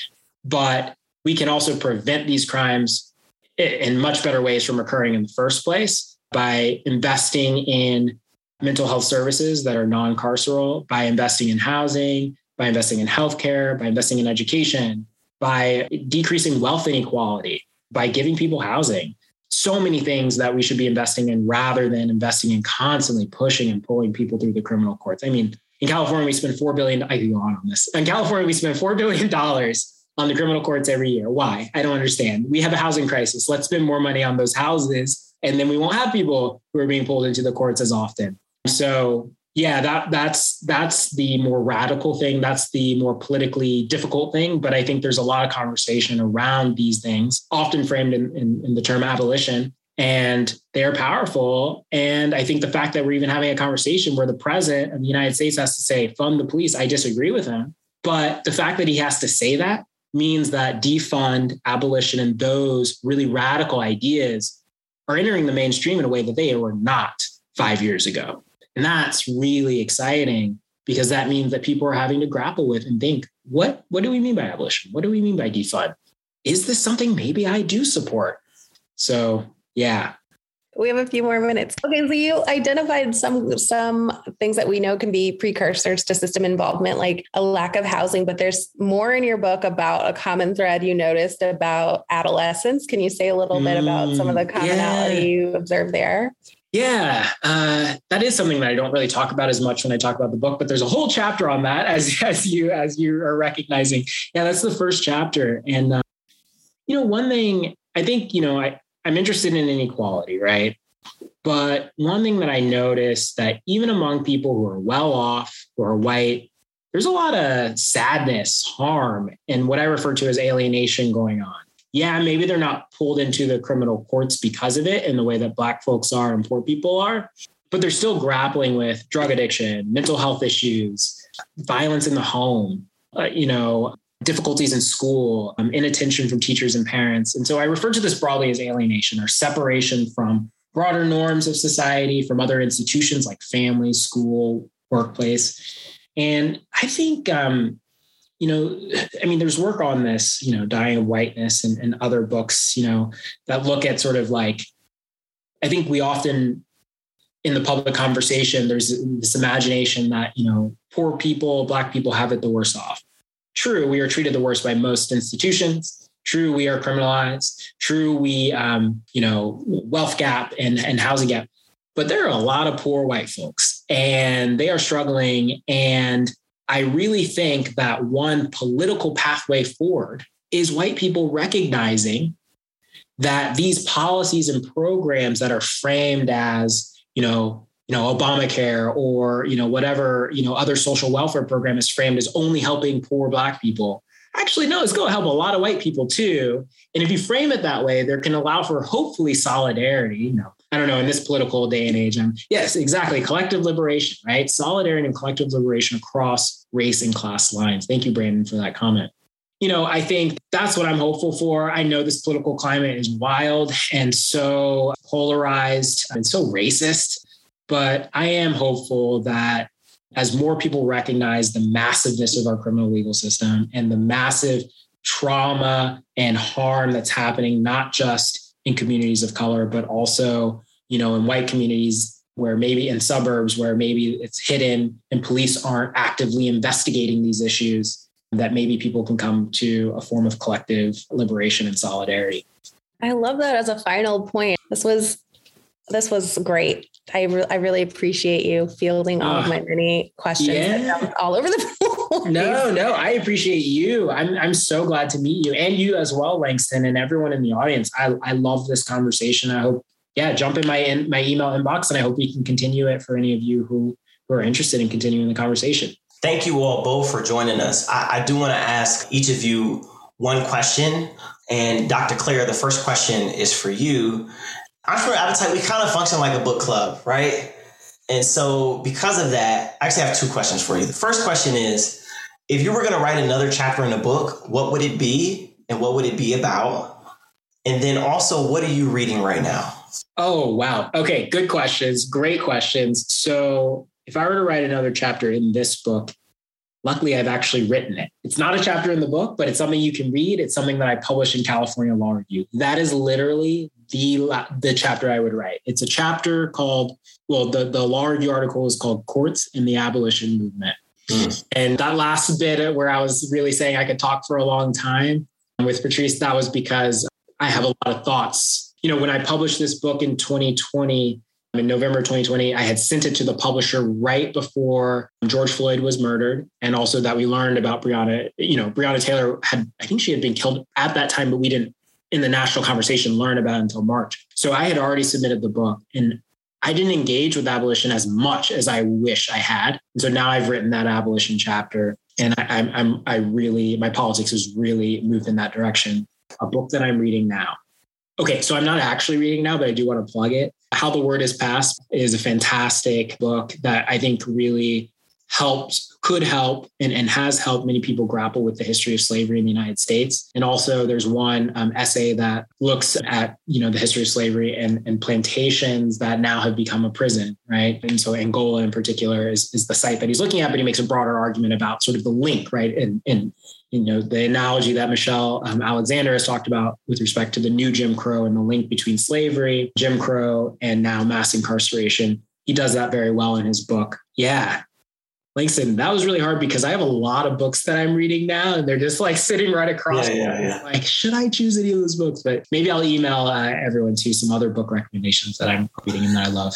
Speaker 3: But we can also prevent these crimes in much better ways from occurring in the first place by investing in mental health services that are non carceral, by investing in housing, by investing in healthcare, by investing in education, by decreasing wealth inequality, by giving people housing so many things that we should be investing in rather than investing in constantly pushing and pulling people through the criminal courts. I mean, in California, we spend 4 billion. I can go on on this. In California, we spend $4 billion on the criminal courts every year. Why? I don't understand. We have a housing crisis. Let's spend more money on those houses. And then we won't have people who are being pulled into the courts as often. So yeah, that that's that's the more radical thing. That's the more politically difficult thing. But I think there's a lot of conversation around these things, often framed in, in, in the term abolition. And they're powerful. And I think the fact that we're even having a conversation where the president of the United States has to say, fund the police, I disagree with him. But the fact that he has to say that means that defund, abolition, and those really radical ideas are entering the mainstream in a way that they were not five years ago. And that's really exciting because that means that people are having to grapple with and think, what, what do we mean by abolition? What do we mean by defund? Is this something maybe I do support? So yeah,
Speaker 2: we have a few more minutes. Okay, so you identified some some things that we know can be precursors to system involvement, like a lack of housing. But there's more in your book about a common thread you noticed about adolescence. Can you say a little mm, bit about some of the mm, commonality yeah. you observed there?
Speaker 3: Yeah, uh, that is something that I don't really talk about as much when I talk about the book, but there's a whole chapter on that, as (laughs) as you as you are recognizing. Yeah, that's the first chapter, and uh, you know, one thing I think you know I I'm interested in inequality, right? But one thing that I noticed that even among people who are well off, who are white, there's a lot of sadness, harm, and what I refer to as alienation going on yeah, maybe they're not pulled into the criminal courts because of it in the way that Black folks are and poor people are, but they're still grappling with drug addiction, mental health issues, violence in the home, uh, you know, difficulties in school, um, inattention from teachers and parents. And so I refer to this broadly as alienation or separation from broader norms of society, from other institutions like family, school, workplace. And I think um, you know, I mean, there's work on this, you know, dying of whiteness and, and other books, you know, that look at sort of like, I think we often in the public conversation, there's this imagination that, you know, poor people, black people have it the worst off. True, we are treated the worst by most institutions. True, we are criminalized. True, we, um, you know, wealth gap and, and housing gap. But there are a lot of poor white folks and they are struggling. And I really think that one political pathway forward is white people recognizing that these policies and programs that are framed as, you know, you know, Obamacare or, you know, whatever, you know, other social welfare program is framed as only helping poor black people. Actually, no, it's going to help a lot of white people too. And if you frame it that way, there can allow for hopefully solidarity, you know, I don't know, in this political day and age. Um, yes, exactly. Collective liberation, right? Solidarity and collective liberation across race and class lines. Thank you, Brandon, for that comment. You know, I think that's what I'm hopeful for. I know this political climate is wild and so polarized and so racist, but I am hopeful that as more people recognize the massiveness of our criminal legal system and the massive trauma and harm that's happening, not just in communities of color, but also, you know, in white communities where maybe in suburbs where maybe it's hidden and police aren't actively investigating these issues, that maybe people can come to a form of collective liberation and solidarity.
Speaker 2: I love that as a final point. This was this was great. I, re- I really appreciate you fielding all uh, of my many questions yeah. all over the (laughs)
Speaker 3: place. No, no, I appreciate you. I'm, I'm so glad to meet you and you as well, Langston, and everyone in the audience. I, I love this conversation. I hope, yeah, jump in my in, my email inbox and I hope we can continue it for any of you who, who are interested in continuing the conversation.
Speaker 1: Thank you all both for joining us. I, I do want to ask each of you one question. And Dr. Clair, the first question is for you. Entrepreneur Appetite, we kind of function like a book club, right? And so, because of that, I actually have two questions for you. The first question is if you were going to write another chapter in a book, what would it be and what would it be about? And then also, what are you reading right now?
Speaker 3: Oh, wow. Okay, good questions. Great questions. So, if I were to write another chapter in this book, luckily I've actually written it. It's not a chapter in the book, but it's something you can read. It's something that I published in California Law Review. That is literally the the chapter I would write. It's a chapter called well, the the law review article is called "Courts in the Abolition Movement," mm. and that last bit where I was really saying I could talk for a long time with Patrice, that was because I have a lot of thoughts. You know, when I published this book in 2020. In November 2020, I had sent it to the publisher right before George Floyd was murdered, and also that we learned about Breonna. You know, Breonna Taylor had, I think she had been killed at that time, but we didn't in the national conversation learn about until March. So I had already submitted the book and I didn't engage with abolition as much as I wish I had. And so now I've written that abolition chapter and I, I'm, I'm, I really, my politics has really moved in that direction. A book that I'm reading now. Okay, so I'm not actually reading now, but I do want to plug it. How the Word is Passed is a fantastic book that I think really helps could help and, and has helped many people grapple with the history of slavery in the United States. And also there's one um, essay that looks at, you know, the history of slavery and, and plantations that now have become a prison, right? And so Angola in particular is, is the site that he's looking at, but he makes a broader argument about sort of the link, right? And, and you know, the analogy that Michelle um, Alexander has talked about with respect to the new Jim Crow and the link between slavery, Jim Crow, and now mass incarceration. He does that very well in his book. Yeah, Langston, that was really hard because I have a lot of books that I'm reading now, and they're just like (laughs) sitting right across. Yeah, yeah, yeah. Like, should I choose any of those books? But maybe I'll email uh, everyone to some other book recommendations that I'm reading and that I love.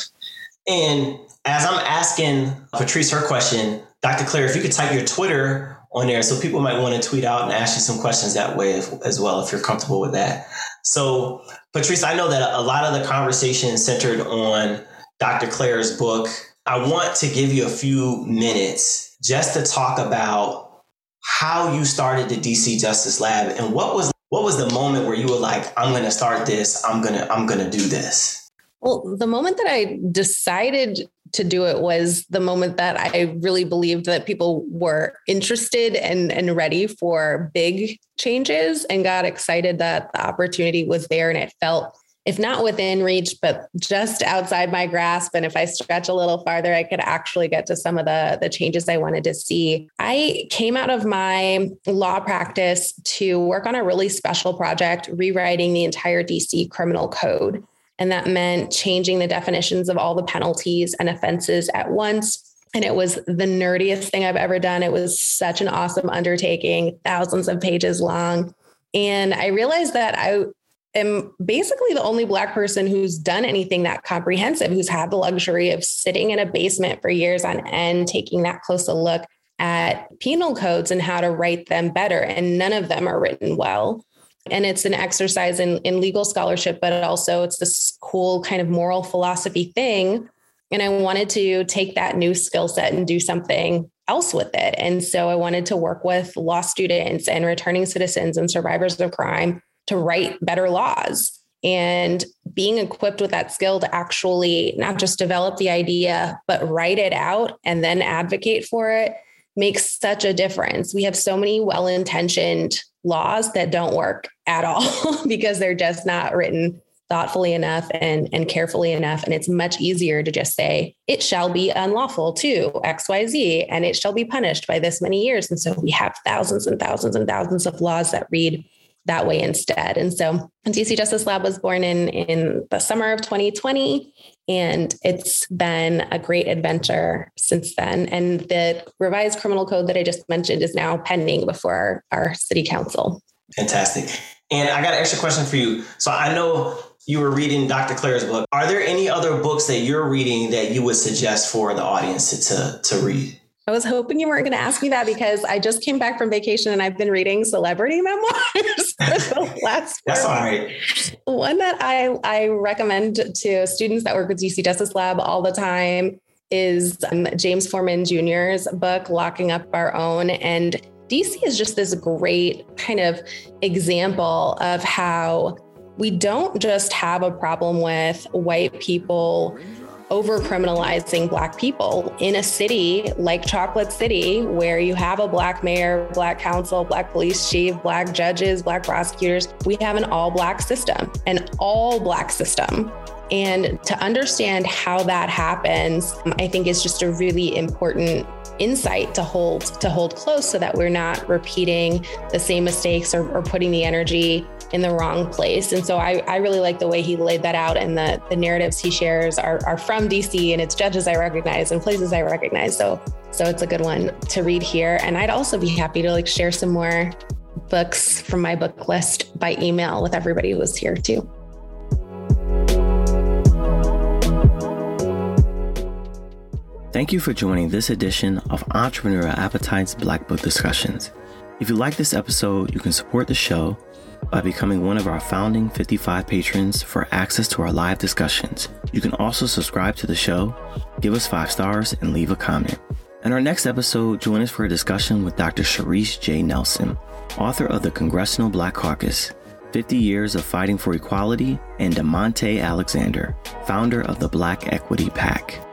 Speaker 1: And as I'm asking Patrice her question, Dr. Clair, if you could type your Twitter on there, so people might want to tweet out and ask you some questions that way as well, if you're comfortable with that. So, Patrice, I know that a lot of the conversation centered on Dr. Clair's book I want to give you a few minutes just to talk about how you started the DC Justice Lab and what was what was the moment where you were like, I'm going to start this. I'm going to I'm going to do this.
Speaker 2: Well, the moment that I decided to do it was the moment that I really believed that people were interested and, and ready for big changes and got excited that the opportunity was there and it felt if not within reach, but just outside my grasp. And if I stretch a little farther, I could actually get to some of the, the changes I wanted to see. I came out of my law practice to work on a really special project, rewriting the entire DC criminal code. And that meant changing the definitions of all the penalties and offenses at once. And it was the nerdiest thing I've ever done. It was such an awesome undertaking, thousands of pages long. And I realized that I am basically the only Black person who's done anything that comprehensive, who's had the luxury of sitting in a basement for years on end, taking that close a look at penal codes and how to write them better. And none of them are written well. And it's an exercise in, in legal scholarship, but also it's this cool kind of moral philosophy thing. And I wanted to take that new skill set and do something else with it. And so I wanted to work with law students and returning citizens and survivors of crime to write better laws and being equipped with that skill to actually not just develop the idea but write it out and then advocate for it makes such a difference we have so many well-intentioned laws that don't work at all (laughs) because they're just not written thoughtfully enough and, and carefully enough. And it's much easier to just say, it shall be unlawful to XYZ and it shall be punished by this many years. And so we have thousands and thousands and thousands of laws that read that way instead. And so DC Justice Lab was born in, in the summer of 2020. And it's been a great adventure since then. And the revised criminal code that I just mentioned is now pending before our, our city council.
Speaker 1: Fantastic. And I got an extra question for you. So I know you were reading Dr. Clair's book. Are there any other books that you're reading that you would suggest for the audience to, to, to read?
Speaker 2: I was hoping you weren't going to ask me that because I just came back from vacation and I've been reading celebrity memoirs (laughs) for the last.
Speaker 1: That's all right.
Speaker 2: One that I I recommend to students that work with DC Justice Lab all the time is um, James Forman Jr.'s book, Locking Up Our Own, and DC is just this great kind of example of how we don't just have a problem with white people over criminalizing Black people in a city like Chocolate City, where you have a Black mayor, Black council, Black police chief, Black judges, Black prosecutors. We have an all Black system, an all Black system. And to understand how that happens, I think is just a really important insight to hold to hold close so that we're not repeating the same mistakes or, or putting the energy in the wrong place. And so I, I really like the way he laid that out and the, the narratives he shares are, are from DC and it's judges I recognize and places I recognize. So so it's a good one to read here. And I'd also be happy to like share some more books from my book list by email with everybody who was here too.
Speaker 1: Thank you for joining this edition of Entrepreneurial Appetite's Black Book Discussions. If you like this episode, you can support the show by becoming one of our founding 55 patrons for access to our live discussions. You can also subscribe to the show, give us five stars, and leave a comment. In our next episode, join us for a discussion with Dr. Sharice J. Nelson, author of the Congressional Black Caucus 50 Years of Fighting for Equality, and DeMonte Alexander, founder of the Black Equity PAC.